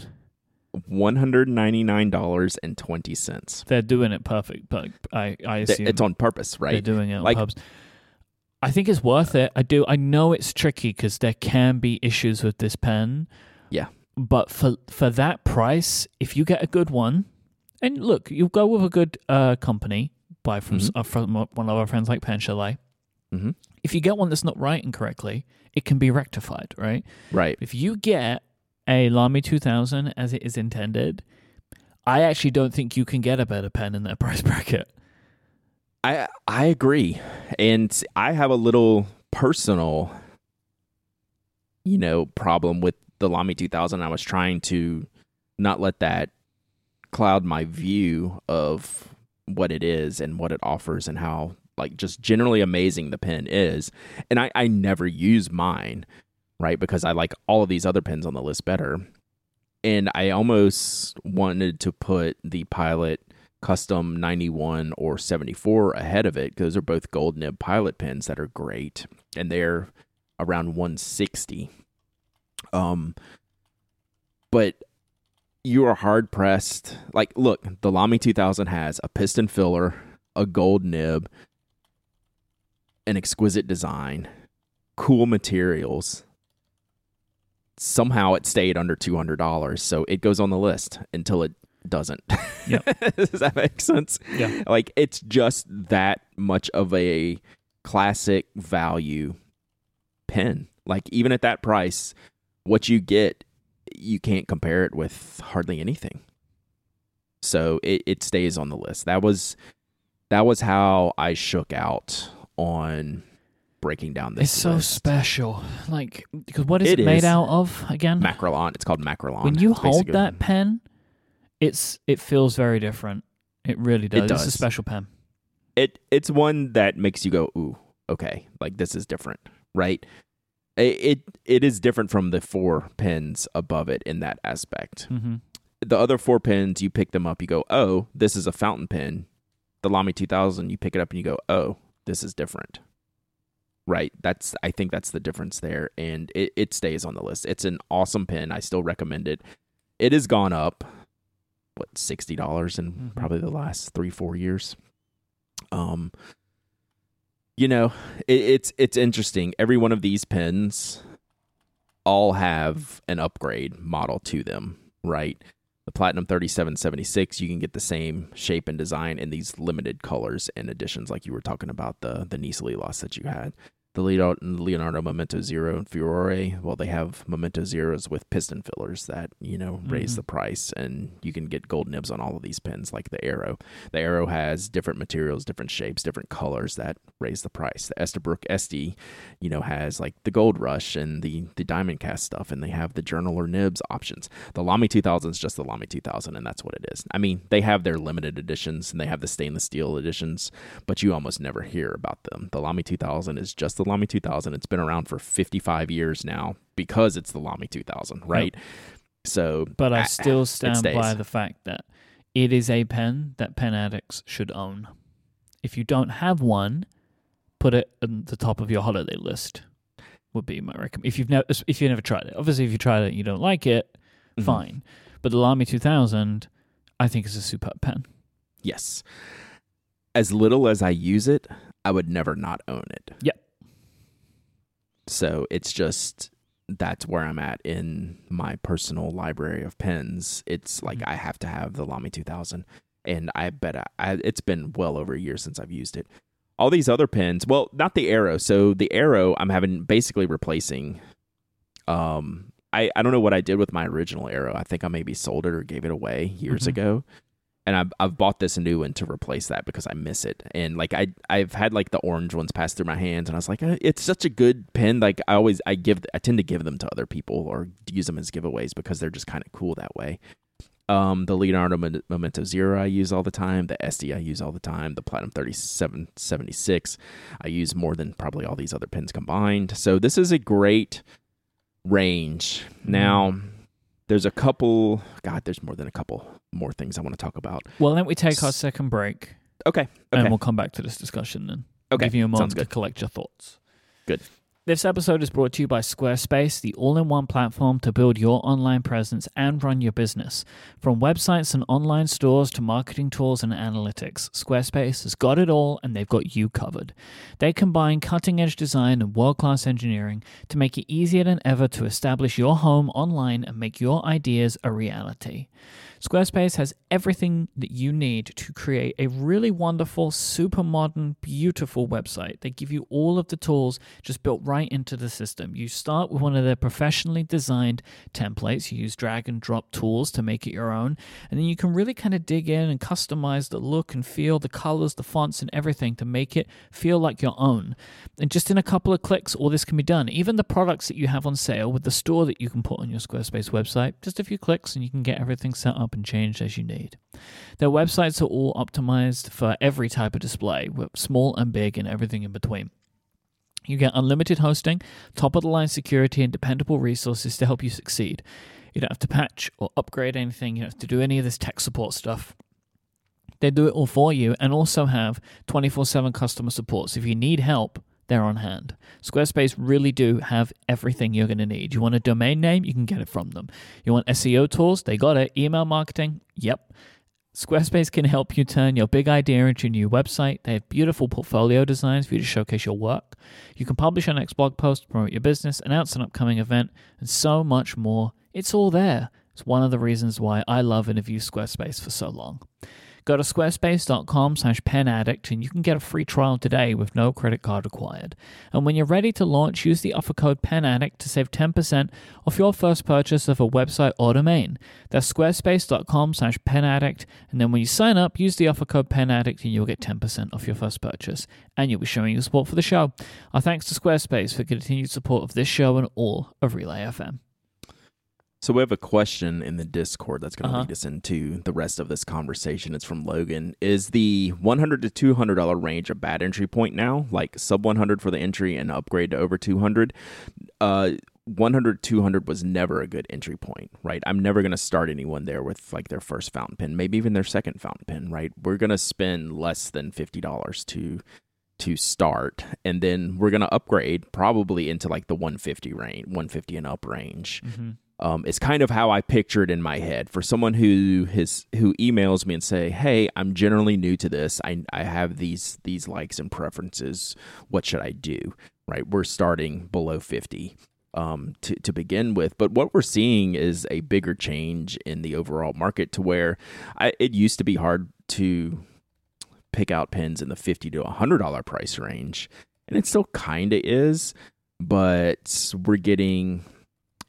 One hundred ninety nine dollars and twenty cents. They're doing it perfect, but I I assume It's on purpose, right? they're doing it on Like- purpose. I think it's worth it. I do. I know it's tricky because there can be issues with this pen. Yeah. But for for that price, if you get a good one, and look, you go with a good uh, company, buy from s Mhm. uh, from one of our friends like Pen Chalet. hmm If you get one that's not writing correctly, it can be rectified, right? Right. If you get a Lamy 2000 as it is intended, I actually don't think you can get a better pen in that *laughs* price bracket. I I agree, and I have a little personal, you know, problem with the Lamy 2000. I was trying to not let that cloud my view of what it is and what it offers and how like just generally amazing the pen is. And I I never use mine, right? Because I like all of these other pens on the list better. And I almost wanted to put the Pilot custom 91 or 74 ahead of it because they're both gold nib pilot pens that are great and they're around 160 um but you are hard pressed like look the lamy 2000 has a piston filler a gold nib an exquisite design cool materials somehow it stayed under $200 so it goes on the list until it doesn't. *laughs* Does that make sense? Yeah. like it's just that much of a classic value pen. Like even at that price what you get you can't compare it with hardly anything. So it, it stays on the list. That was that was how i shook out on breaking down this It's so list. special. Like, because what is it, It made is. out of again? Makrolon it's called Makrolon when you It's hold basically- that pen, it's it feels very different. It really does. It's a special pen. it it's one that makes you go ooh okay like this is different right it it, it is different from the four pins above it in that aspect Mm-hmm. the other four pins you pick them up you go oh this is a fountain pen the lamy 2000 you pick it up and you go oh this is different right. That's i think that's the difference there and it, it stays on the list. It's an awesome pen. I still recommend it. It has gone up what $60 in Mhm. probably the last three four years. Um you know it, it's it's interesting. Every one of these pens all have an upgrade model to them right the platinum 3776 you can get the same shape and design in these limited colors and editions like you were talking about the the nice loss that you had the Leonardo, Leonardo Momento Zero and Furore, well, they have Momento Zeros with piston fillers that, you know, raise Mhm. the price and you can get gold nibs on all of these pins like the Aero. The Aero has different materials, different shapes, different colors that raise the price. The Esterbrook Estie, you know, has like the Gold Rush and the, the Diamond Cast stuff and they have the Journaler Nibs options. The Lamy 2000 is just the Lamy 2000 and that's what it is. I mean, they have their limited editions and they have the stainless steel editions, but you almost never hear about them. The Lamy 2000 is just the Lamy 2000. It's been around for 55 years now because it's the Lamy 2000, right? So, But I still stand by the fact that it is a pen that pen addicts should own. If you don't have one, put it at the top of your holiday list. Would be my recommend. If you've never, if you've never tried it, obviously, if you tried it and you don't like it, Mhm. fine. But the Lamy 2000, I think is a superb pen. Yes. As little as I use it, I would never not own it. Yep. So it's just that's where I'm at in my personal library of pens. It's like Mhm. I have to have the Lamy 2000, and I bet I, I, it's been well over a year since I've used it. All these other pens, well, not the Aero. So the Aero, I'm having basically replacing. Um, I I don't know what I did with my original Aero. I think I maybe sold it or gave it away years Mhm. ago and I've I've bought this new one to replace that because I miss it. And like I I've had like the orange ones pass through my hands, and I was like, eh, it's such a good pen. Like I always I give I tend to give them to other people or use them as giveaways because they're just kind of cool that way. Um, the Leonardo Momento Zero I use all the time. The Estie I use all the time. The Platinum Thirty Seven Seventy Six I use more than probably all these other pens combined. So this is a great range. Now there's a couple. God, there's more than a couple more things I want to talk about. Well, then we take our second break, Okay. and we'll come back to this discussion then. Okay. Give you a Sounds moment to collect your thoughts. Good. This episode is brought to you by Squarespace, the all in one platform to build your online presence and run your business. From websites and online stores to marketing tools and analytics, Squarespace has got it all and they've got you covered. They combine cutting edge design and world class engineering to make it easier than ever to establish your home online and make your ideas a reality. Squarespace has everything that you need to create a really wonderful, super modern, beautiful website. They give you all of the tools just built right into the system. You start with one of their professionally designed templates. You use drag and drop tools to make it your own. And then you can really kind of dig in and customize the look and feel, the colors, the fonts, and everything to make it feel like your own. And just in a couple of clicks, all this can be done. Even the products that you have on sale with the store that you can put on your Squarespace website, just a few clicks and you can get everything set up and changed as you need. Their websites are all optimized for every type of display, small and big and everything in between. You get unlimited hosting, top of the line security, and dependable resources to help you succeed. You don't have to patch or upgrade anything, you don't have to do any of this tech support stuff. They do it all for you and also have 24 7 customer support. So if you need help, they're on hand. Squarespace really do have everything you're going to need. You want a domain name? You can get it from them. You want SEO tools? They got it. Email marketing? Yep. Squarespace can help you turn your big idea into a new website. They have beautiful portfolio designs for you to showcase your work. You can publish your next blog post, promote your business, announce an upcoming event, and so much more. It's all there. It's one of the reasons why I love and have used Squarespace for so long. Go to squarespace.com slash penaddict and you can get a free trial today with no credit card required. And when you're ready to launch, use the offer code penaddict to save 10% off your first purchase of a website or domain. That's squarespace.com slash penaddict. And then when you sign up, use the offer code penaddict and you'll get 10% off your first purchase. And you'll be showing your support for the show. Our thanks to Squarespace for continued support of this show and all of Relay FM. So we have a question in the Discord that's going to Uh-huh. lead us into the rest of this conversation. It's from Logan. Is the 100 to 200 dollar range a bad entry point now? Like sub 100 for the entry and upgrade to over 200? Uh 100 200 was never a good entry point, right? I'm never going to start anyone there with like their first fountain pen, maybe even their second fountain pen, right? We're going to spend less than $50 to to start and then we're going to upgrade probably into like the 150 range, 150 and up range Mm-hmm. Um, is kind of how I pictured in my head. For someone who has who emails me and say, "Hey, I'm generally new to this. I I have these these likes and preferences. What should I do?" Right? We're starting below 50 um, to to begin with, but what we're seeing is a bigger change in the overall market to where I, it used to be hard to pick out pens in the 50 to 100 dollar price range and it still kind of is, but we're getting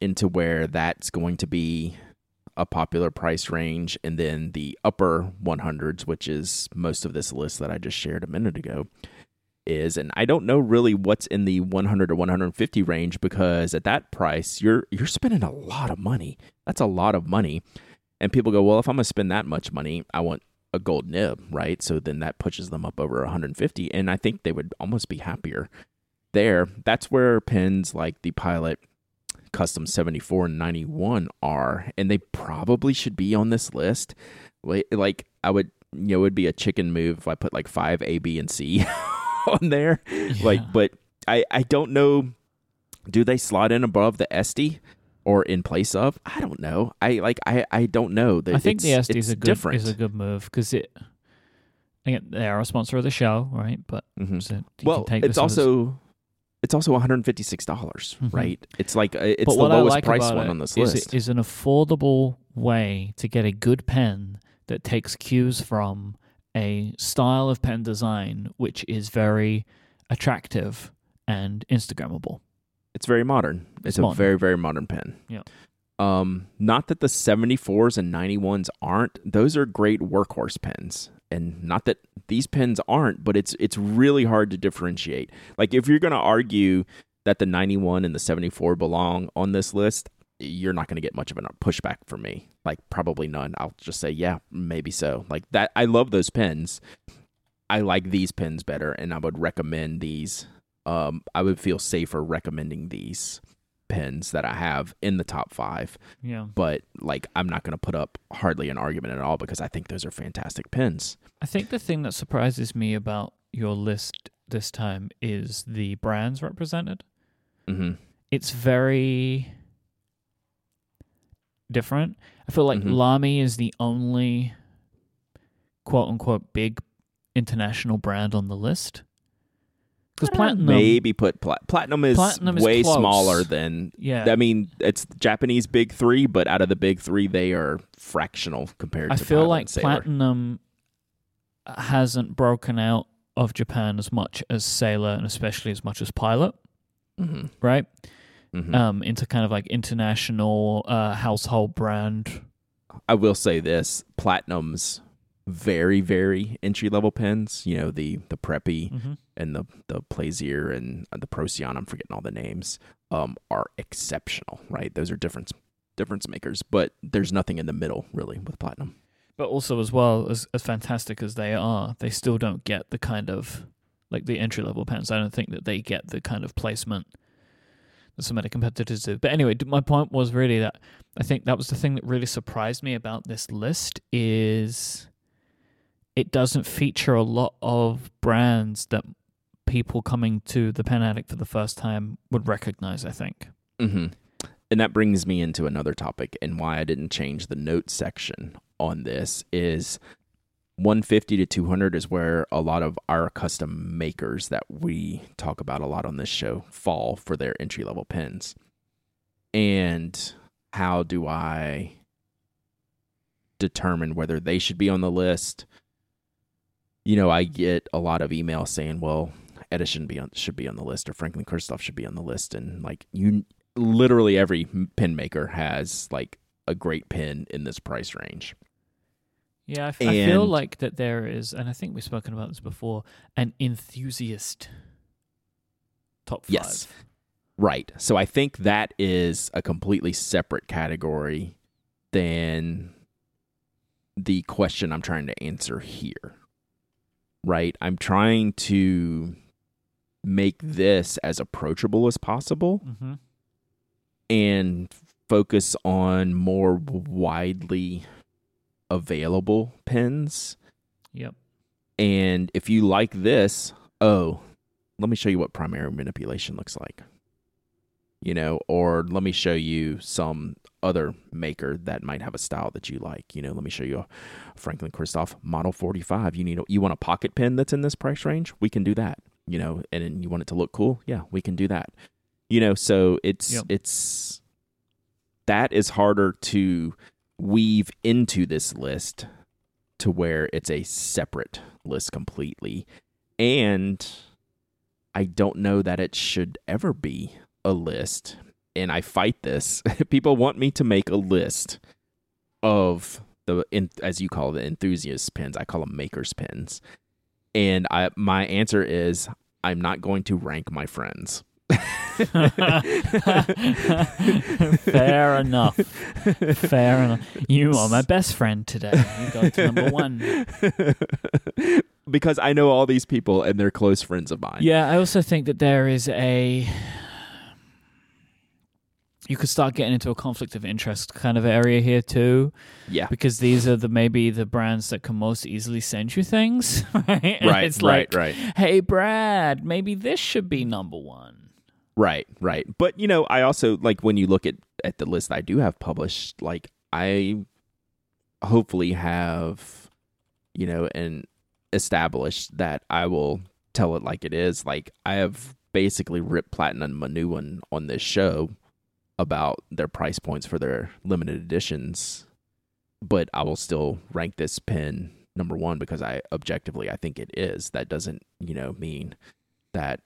into where that's going to be a popular price range, and then the upper 100s, which is most of this list that I just shared a minute ago, is. And I don't know really what's in the 100 or 150 range because at that price, you're you're spending a lot of money. That's a lot of money. And people go, well, if I'm gonna spend that much money, I want a gold nib, right? So then that pushes them up over 150, and I think they would almost be happier there. That's where pins like the Pilot Custom 74 and 91 are, and they probably should be on this list. Like I would, you know, it would be a chicken move if I put like five A, B, and C *laughs* on there. Yeah. Like, but I I don't know. Do they slot in above the Estie? or in place of. I don't know. I like. I I don't know. I think the Estie is a good different. is a good move because it. Again, they are a sponsor of the show, right? But mm-hmm. so well, it's also it's also one hundred fifty six dollars, mm-hmm. right? It's like uh, it's but the lowest like price one on this is list. It is an affordable way to get a good pen that takes cues from a style of pen design which is very attractive and Instagrammable. It's very modern. It's, it's a modern. very very modern pen. Yeah. Um, not that the 74s and 91s aren't. Those are great workhorse pens. And not that these pens aren't, but it's it's really hard to differentiate. Like if you're going to argue that the 91 and the 74 belong on this list, you're not going to get much of a pushback from me. Like probably none. I'll just say, yeah, maybe so. Like that I love those pens. I like these pens better and I would recommend these um, I would feel safer recommending these pins that I have in the top five. Yeah. But like, I'm not going to put up hardly an argument at all because I think those are fantastic pins. I think the thing that surprises me about your list this time is the brands represented. Mm-hmm. It's very different. I feel like mm-hmm. Lamy is the only quote unquote big international brand on the list. Because platinum maybe put pla- platinum is platinum way is smaller than yeah. I mean, it's Japanese big three, but out of the big three, they are fractional compared. To Japan. I to feel like platinum hasn't broken out of Japan as much as Sailor, and especially as much as Pilot, mm-hmm. right? Mm-hmm. Um, into kind of like international uh, household brand. I will say this: platinums very very entry level pens you know the the preppy mm-hmm. and the the plaisir and the procyon i'm forgetting all the names um are exceptional right? Those are difference difference makers but there's nothing in the middle really with platinum. But also as well as as fantastic as they are they still don't get the kind of like the entry level pens. I don't think that they get the kind of placement that some other competitors do. But anyway my point was really that i think that was the thing that really surprised me about this list is it doesn't feature a lot of brands that people coming to the Pen Addict for the first time would recognize, I think. Mm-hmm. And that brings me into another topic and why I didn't change the notes section on this is 150 to 200 is where a lot of our custom makers that we talk about a lot on this show fall for their entry level pens. And how do I determine whether they should be on the list? You know, I get a lot of emails saying, "Well, Edison be on, should be on the list, or Franklin Christoph should be on the list," and like you, literally every pen maker has like a great pen in this price range. Yeah, I feel like that there is, and I think we've spoken about this before, an enthusiast top five. Yes, right. So I think that is a completely separate category than the question I'm trying to answer here right? I'm trying to make this as approachable as possible mm-hmm. and focus on more widely available pens. Yep. And if you like this, oh, let me show you what primary manipulation looks like. You know, or let me show you some other maker that might have a style that you like. You know, let me show you a Franklin Christoph Model 45. You need a, you want a pocket pen that's in this price range? We can do that. You know, and you want it to look cool? Yeah, we can do that. You know, so it's yep. it's that is harder to weave into this list to where it's a separate list completely. And I don't know that it should ever be a list. And I fight this. *laughs* People want me to make a list of the as you call the enthusiast pins. I call them makers pins. And I my answer is I'm not going to rank my friends. *laughs* Fair enough. Fair enough. You are my best friend today. You got to number one. *laughs* because I know all these people and they're close friends of mine. Yeah, I also think that there is a. You could start getting into a conflict of interest kind of area here too. Yeah. Because these are the maybe the brands that can most easily send you things, *laughs* right? And Right, it's right, like, right. Hey, Brad, maybe this should be number one. Right, right. But you know, I also like when you look at at the list I do have published, like I hopefully have you know and established that I will tell it like it is. Like I have basically ripped platinum a new one on this show about their price points for their limited editions, but I will still rank this pen number one because I objectively I think it is. That doesn't, you know, mean that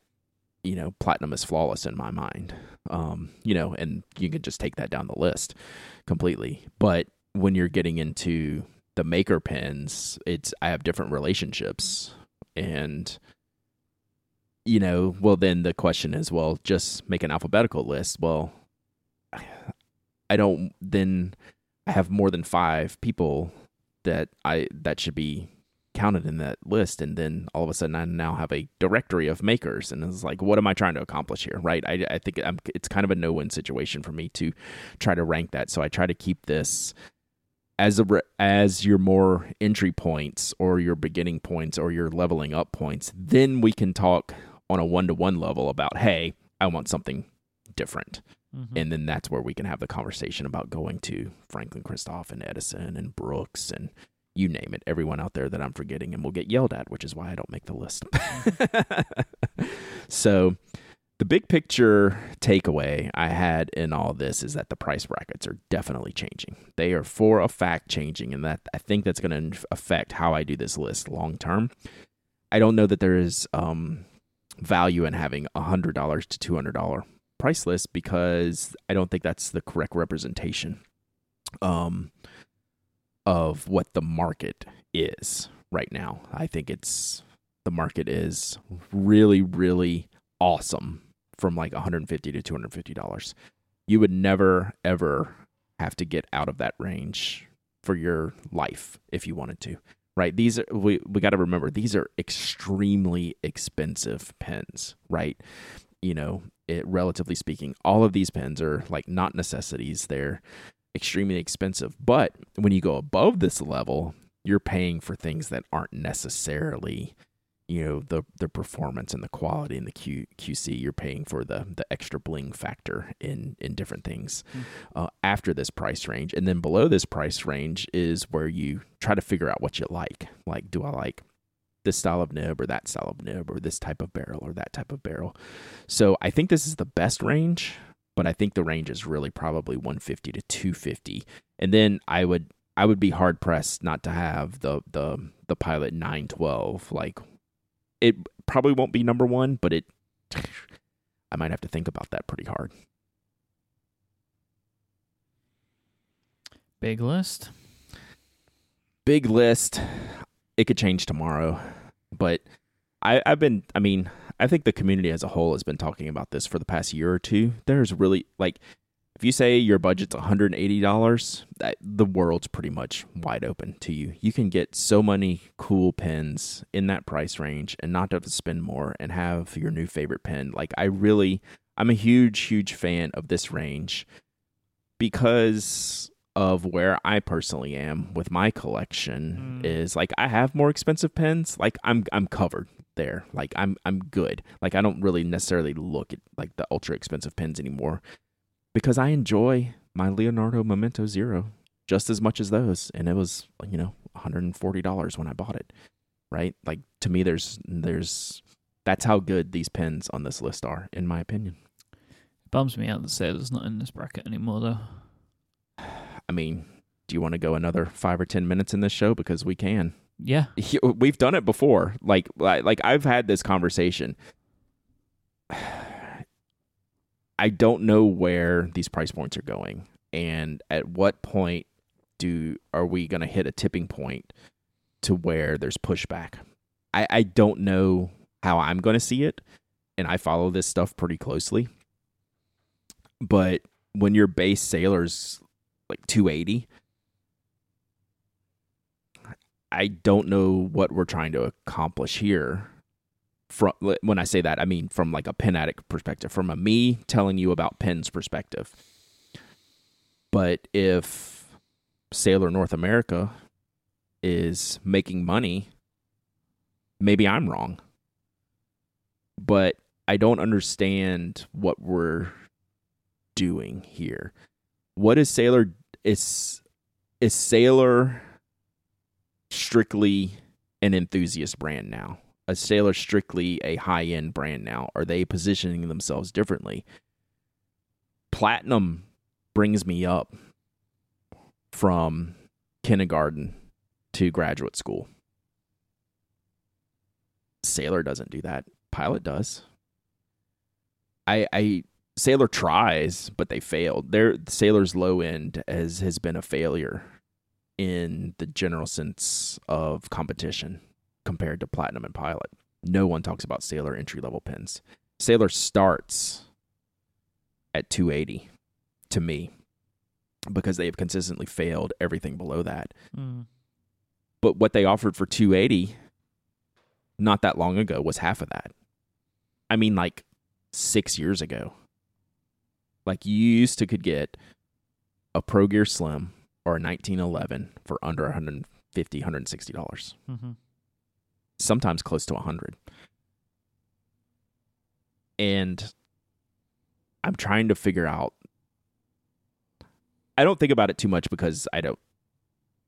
you know platinum is flawless in my mind. Um you know and you can just take that down the list completely. But when you're getting into the maker pens it's i have different relationships. And you know well then the question is well just make an alphabetical list. Well i don't then i have more than 5 people that i that should be counted in that list. And then all of a sudden i now have a directory of makers. And it's like what am i trying to accomplish here? Right? I, I think I'm, it's kind of a no-win situation for me to try to rank that. So i try to keep this as a as your more entry points or your beginning points or your leveling up points. Then we can talk on a one-to-one level about hey i want something different Mm-hmm. And then that's where we can have the conversation about going to Franklin Christoph and Edison and Brooks and you name it, everyone out there that I'm forgetting and we'll get yelled at, which is why I don't make the list. *laughs* so, the big picture takeaway I had in all this is that the price brackets are definitely changing. They are for a fact changing, and that I think that's going to affect how I do this list long term. I don't know that there is um, value in having a $100 to $200 priceless because I don't think that's the correct representation um, of what the market is right now. I think it's the market is really, really awesome from like 150 to 250 dollars. You would never ever have to get out of that range for your life if you wanted to. Right? These are we, we gotta remember these are extremely expensive pens, right? You know, it, relatively speaking, all of these pens are like not necessities. They're extremely expensive. But when you go above this level, you're paying for things that aren't necessarily, you know, the the performance and the quality and the Q, QC. You're paying for the the extra bling factor in in different things Mm. uh, after this price range, and then below this price range is where you try to figure out what you like. Like, do I like this style of nib or that style of nib or this type of barrel or that type of barrel? So I think this is the best range but I think the range is really probably 150 to 250. And then I would I would be hard pressed not to have the the the Pilot 912. Like it probably won't be number 1, but it *sighs* I might have to think about that pretty hard. Big list. Big list. It could change tomorrow, but I I've been I mean, I think the community as a whole has been talking about this for the past year or two. There's really like if you say your budget's $180, that, the world's pretty much wide open to you. You can get so many cool pens in that price range and not have to spend more and have your new favorite pen. Like I really I'm a huge huge fan of this range because of where I personally am with my collection Mm. is like I have more expensive pens. Like I'm I'm covered there. Like I'm I'm good. Like I don't really necessarily look at like the ultra expensive pens anymore because I enjoy my Leonardo Momento Zero just as much as those and it was you know $140 when I bought it. Right? Like to me there's there's that's how good these pens on this list are in my opinion. It Bums me out that Sailor's not in this bracket anymore, though. I mean, do you want to go another 5 or 10 minutes in this show because we can. Yeah. *laughs* We've done it before. Like like like I've had this conversation *sighs* I don't know where these price points are going and at what point do are we going to hit a tipping point to where there's pushback. I, I don't know how I'm going to see it, and I follow this stuff pretty closely. But when your base sailor's like 280, I don't know what we're trying to accomplish here. From when I say that, I mean from like a pen addict perspective, from a me telling you about pens perspective. But if Sailor North America is making money, maybe I'm wrong. But I don't understand what we're doing here. What is Sailor is is Sailor strictly an enthusiast brand now? A Sailor strictly a high-end brand now? Are they positioning themselves differently? Platinum brings me up from kindergarten to graduate school. Sailor doesn't do that. Pilot does. I I Sailor tries, but they failed. Their Sailor's low end has has been a failure in the general sense of competition compared to Platinum and Pilot. No one talks about Sailor entry level pins. Sailor starts at 280 to me because they have consistently failed everything below that. Mm. But what they offered for 280 not that long ago was half of that. I mean like 6 years ago. Like you used to could get a Pro Gear Slim or a 1911 for under 150 160 dollars. Mm-hmm. Sometimes close to 100. And I'm trying to figure out I don't think about it too much because I don't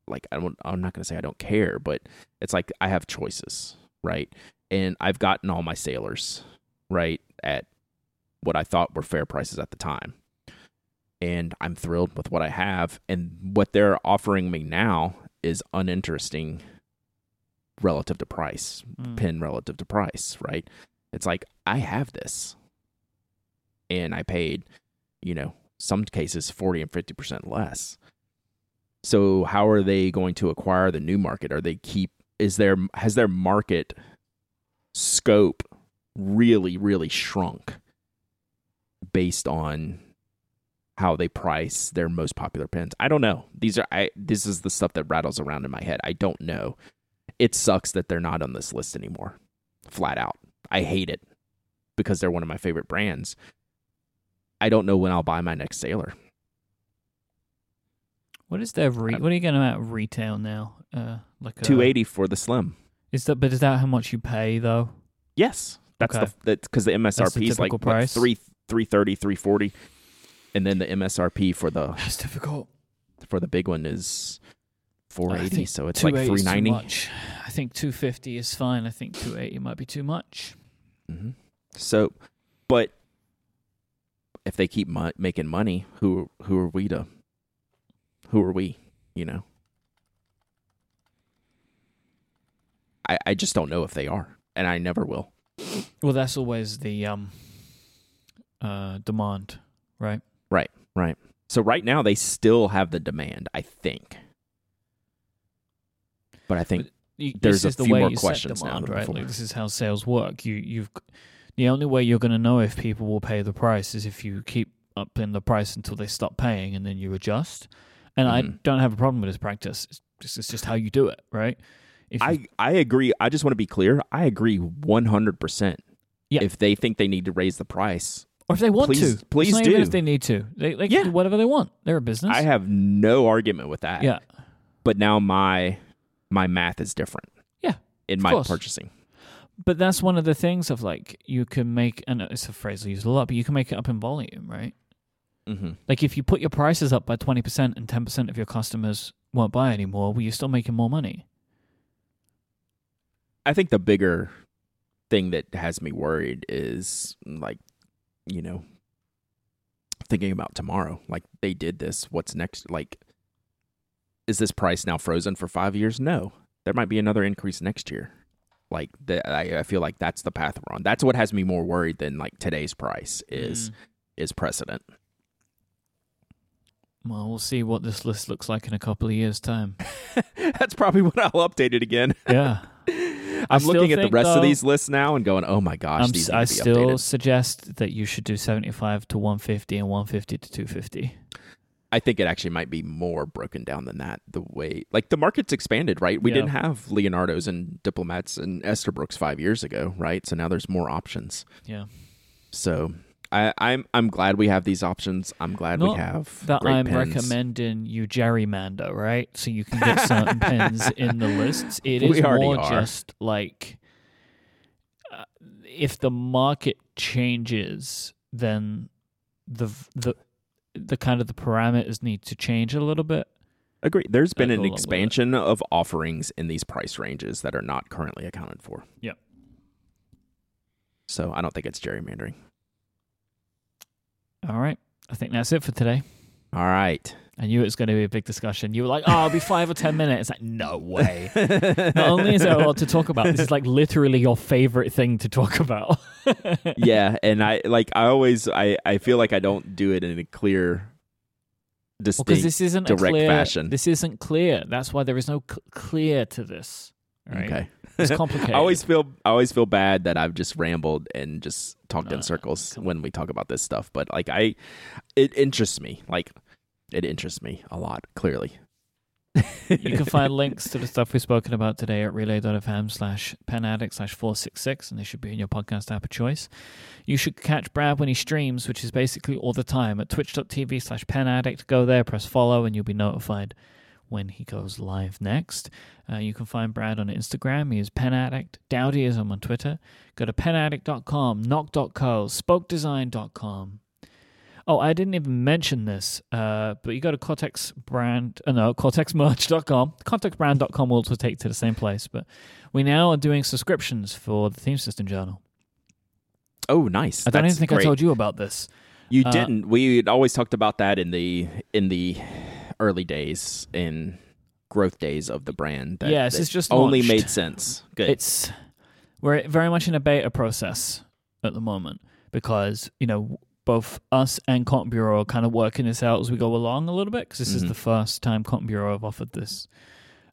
like I don't I'm not going to say I don't care, but it's like I have choices, right? And I've gotten all my sailors, right, at what I thought were fair prices at the time. And I'm thrilled with what I have and what they're offering me now is uninteresting relative to price, Mm. pin relative to price, right? It's like I have this. And I paid, you know, some cases 40 and 50% less. So how are they going to acquire the new market? Are they keep is there has their market scope really really shrunk based on how they price their most popular pens? I don't know. These are I this is the stuff that rattles around in my head. I don't know. It sucks that they're not on this list anymore. Flat out. I hate it because they're one of my favorite brands. I don't know when I'll buy my next Sailor. What is their re- what are you getting at retail now? Uh, like a, 280 for the Slim. Is that but is that how much you pay though? Yes, that's Okay. the that's because the MSRP is like price? three three thirty three forty, and then the MSRP for the That's difficult. for the big one is four I eighty. think So it's like 390 too much. I think two fifty is fine. I think two eighty might be too much. Mm-hmm. So, but if they keep mo- making money, who who are we to? Who are we? You know. I I just don't know if they are, and I never will. Well, that's always the um uh demand, right? Right. Right. So right now they still have the demand, I think. But I think You, There's a the few way more questions now demand, than right? Like this is how sales work. You you've the only way you're going to know if people will pay the price is if you keep up in the price until they stop paying, and then you adjust. And I Mhm. don't have a problem with this practice. It's just, it's just how you do it, right? If you- I I agree. I just want to be clear. I agree 100%. Yeah. If they think they need to raise the price, or if they want please- to, please do. if they need to. They they Yeah. can do whatever they want. They're a business. I have no argument with that. yeah. But now my my math is different. Yeah, In my course. purchasing. But that's one of the things of like you can make, and it's a phrase I use a lot, but you can make it up in volume, right? Mm-hmm. Like if you put your prices up by twenty percent and ten percent of your customers won't buy anymore, well, you're still making more money. I think the bigger thing that has me worried is like, you know, thinking about tomorrow. Like they did this. What's next? Like, is this price now frozen for five years? No. There might be another increase next year. Like the, I, I feel like that's the path we're on. That's what has me more worried than like today's price is Mm. is precedent. Well, we'll see what this list looks like in a couple of years' time. *laughs* that's probably what I'll update it again. Yeah. *laughs* I'm looking at the rest of these lists now and going, "Oh my gosh, I'm, these I still updated." suggest that you should do 75 to 150 and 150 to 250. I think it actually might be more broken down than that. The way, like the market's expanded, right? We Yeah. didn't have Leonardo's and Diplomats and Esterbrooks five years ago, right? So now there's more options. Yeah. So I, I'm I'm glad we have these options. I'm glad we have That I'm recommending you gerrymander, right? So you can get certain *laughs* pens in the lists. It is more are. just like uh, if the market changes, then the the the kind of the parameters need to change a little bit. Agree. There's been an go along with it. expansion of offerings in these price ranges that are not currently accounted for. Yep. So I don't think it's gerrymandering. All right. I think that's it for today. All right. I knew it was going to be a big discussion. You were like, "Oh, it'll be five or ten minutes." Like, no way. Not *laughs* only is there a lot to talk about, this is like literally your favorite thing to talk about. *laughs* yeah, and I like I always I I feel like I don't do it in a clear distinct this isn't a direct clear, fashion. This isn't clear. That's why there is no cl- clear to this. Right? Okay. It's *laughs* complicated. I always feel I always feel bad that I've just rambled and just talked No, in oh, circles come when we talk about this stuff, but like I it interests me. Like it interests me a lot, clearly. you can find *laughs* links to the stuff we've spoken about today at relay.fm slash penaddict slash 466, and they should be in your podcast app of choice. You should catch Brad when he streams, which is basically all the time, at twitch.tv slash penaddict. Go there, press follow, and you'll be notified when he goes live next. Uh, you can find Brad on Instagram. He is penaddict. Dowdy is on Twitter. Go to penaddict.com, nock.co, spokedesign.com. Oh, I didn't even mention this, uh, but you go to Cortex brand, uh, no, cortexmerch.com. Cortexbrand.com will also take you to the same place, but we now are doing subscriptions for the Theme System Journal. Oh, nice. I don't That's even think great. I told you about this. You Uh, didn't. We always talked about that in the in the early days in growth days of the brand. That, Yes, it's just only launched. made sense. Good. It's we're very much in a beta process at the moment because you know both us and Content Bureau are kind of working this out as we go along a little bit because this is Mhm. the first time Content Bureau have offered this.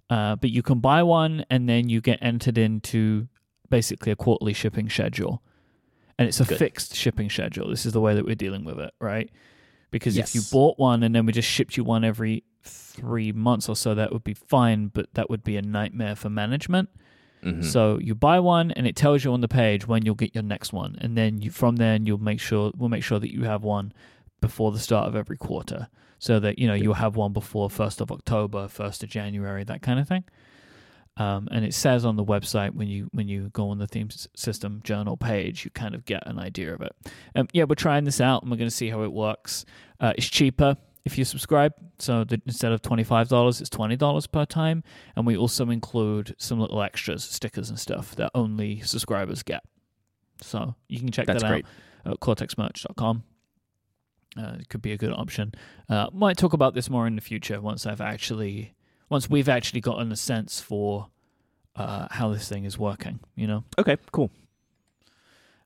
Uh, but you can buy one and then you get entered into basically a quarterly shipping schedule, and it's a Good. fixed shipping schedule. This is the way that we're dealing with it, right? Because if you bought one and then we just shipped you one every three months or so, that would be fine, but that would be a nightmare for management. Mhm. So you buy one, and it tells you on the page when you'll get your next one, and then you, from then you'll make sure we'll make sure that you have one before the start of every quarter, so that you know you'll have one before first of October, first of January, that kind of thing. Um, and it says on the website when you when you go on the theme system journal page, you kind of get an idea of it. Um, yeah, we're trying this out, and we're going to see how it works. Uh, it's cheaper if you subscribe, so that instead of twenty five dollars, it's twenty dollars per time. And we also include some little extras, stickers and stuff that only subscribers get. So you can check That's that great. out at cortexmerch.com. Uh, it could be a good option. Uh, might talk about this more in the future once I've actually, once we've actually gotten a sense for uh, how this thing is working. You know. Okay, cool.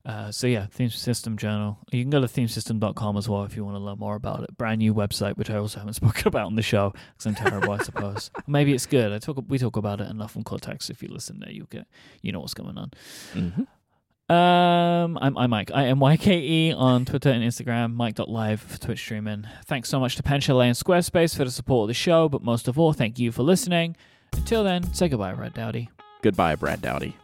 Uh, so yeah, Theme System Journal. You can go to themesystem.com as well if you want to learn more about it. Brand new website, which I also haven't *laughs* spoken about on the show because I'm terrible, I suppose. *laughs* Maybe it's good. I talk. We talk about it enough on Cortex. If you listen there, you'll get. You know what's going on. hmm Um, I'm, I'm Myke. I am YKE on Twitter and Instagram, Myke.live for Twitch streaming. Thanks so much to Pen Chalet and Squarespace for the support of the show, but most of all, thank you for listening. Until then, say goodbye, Brad Dowdy. Goodbye, Brad Dowdy.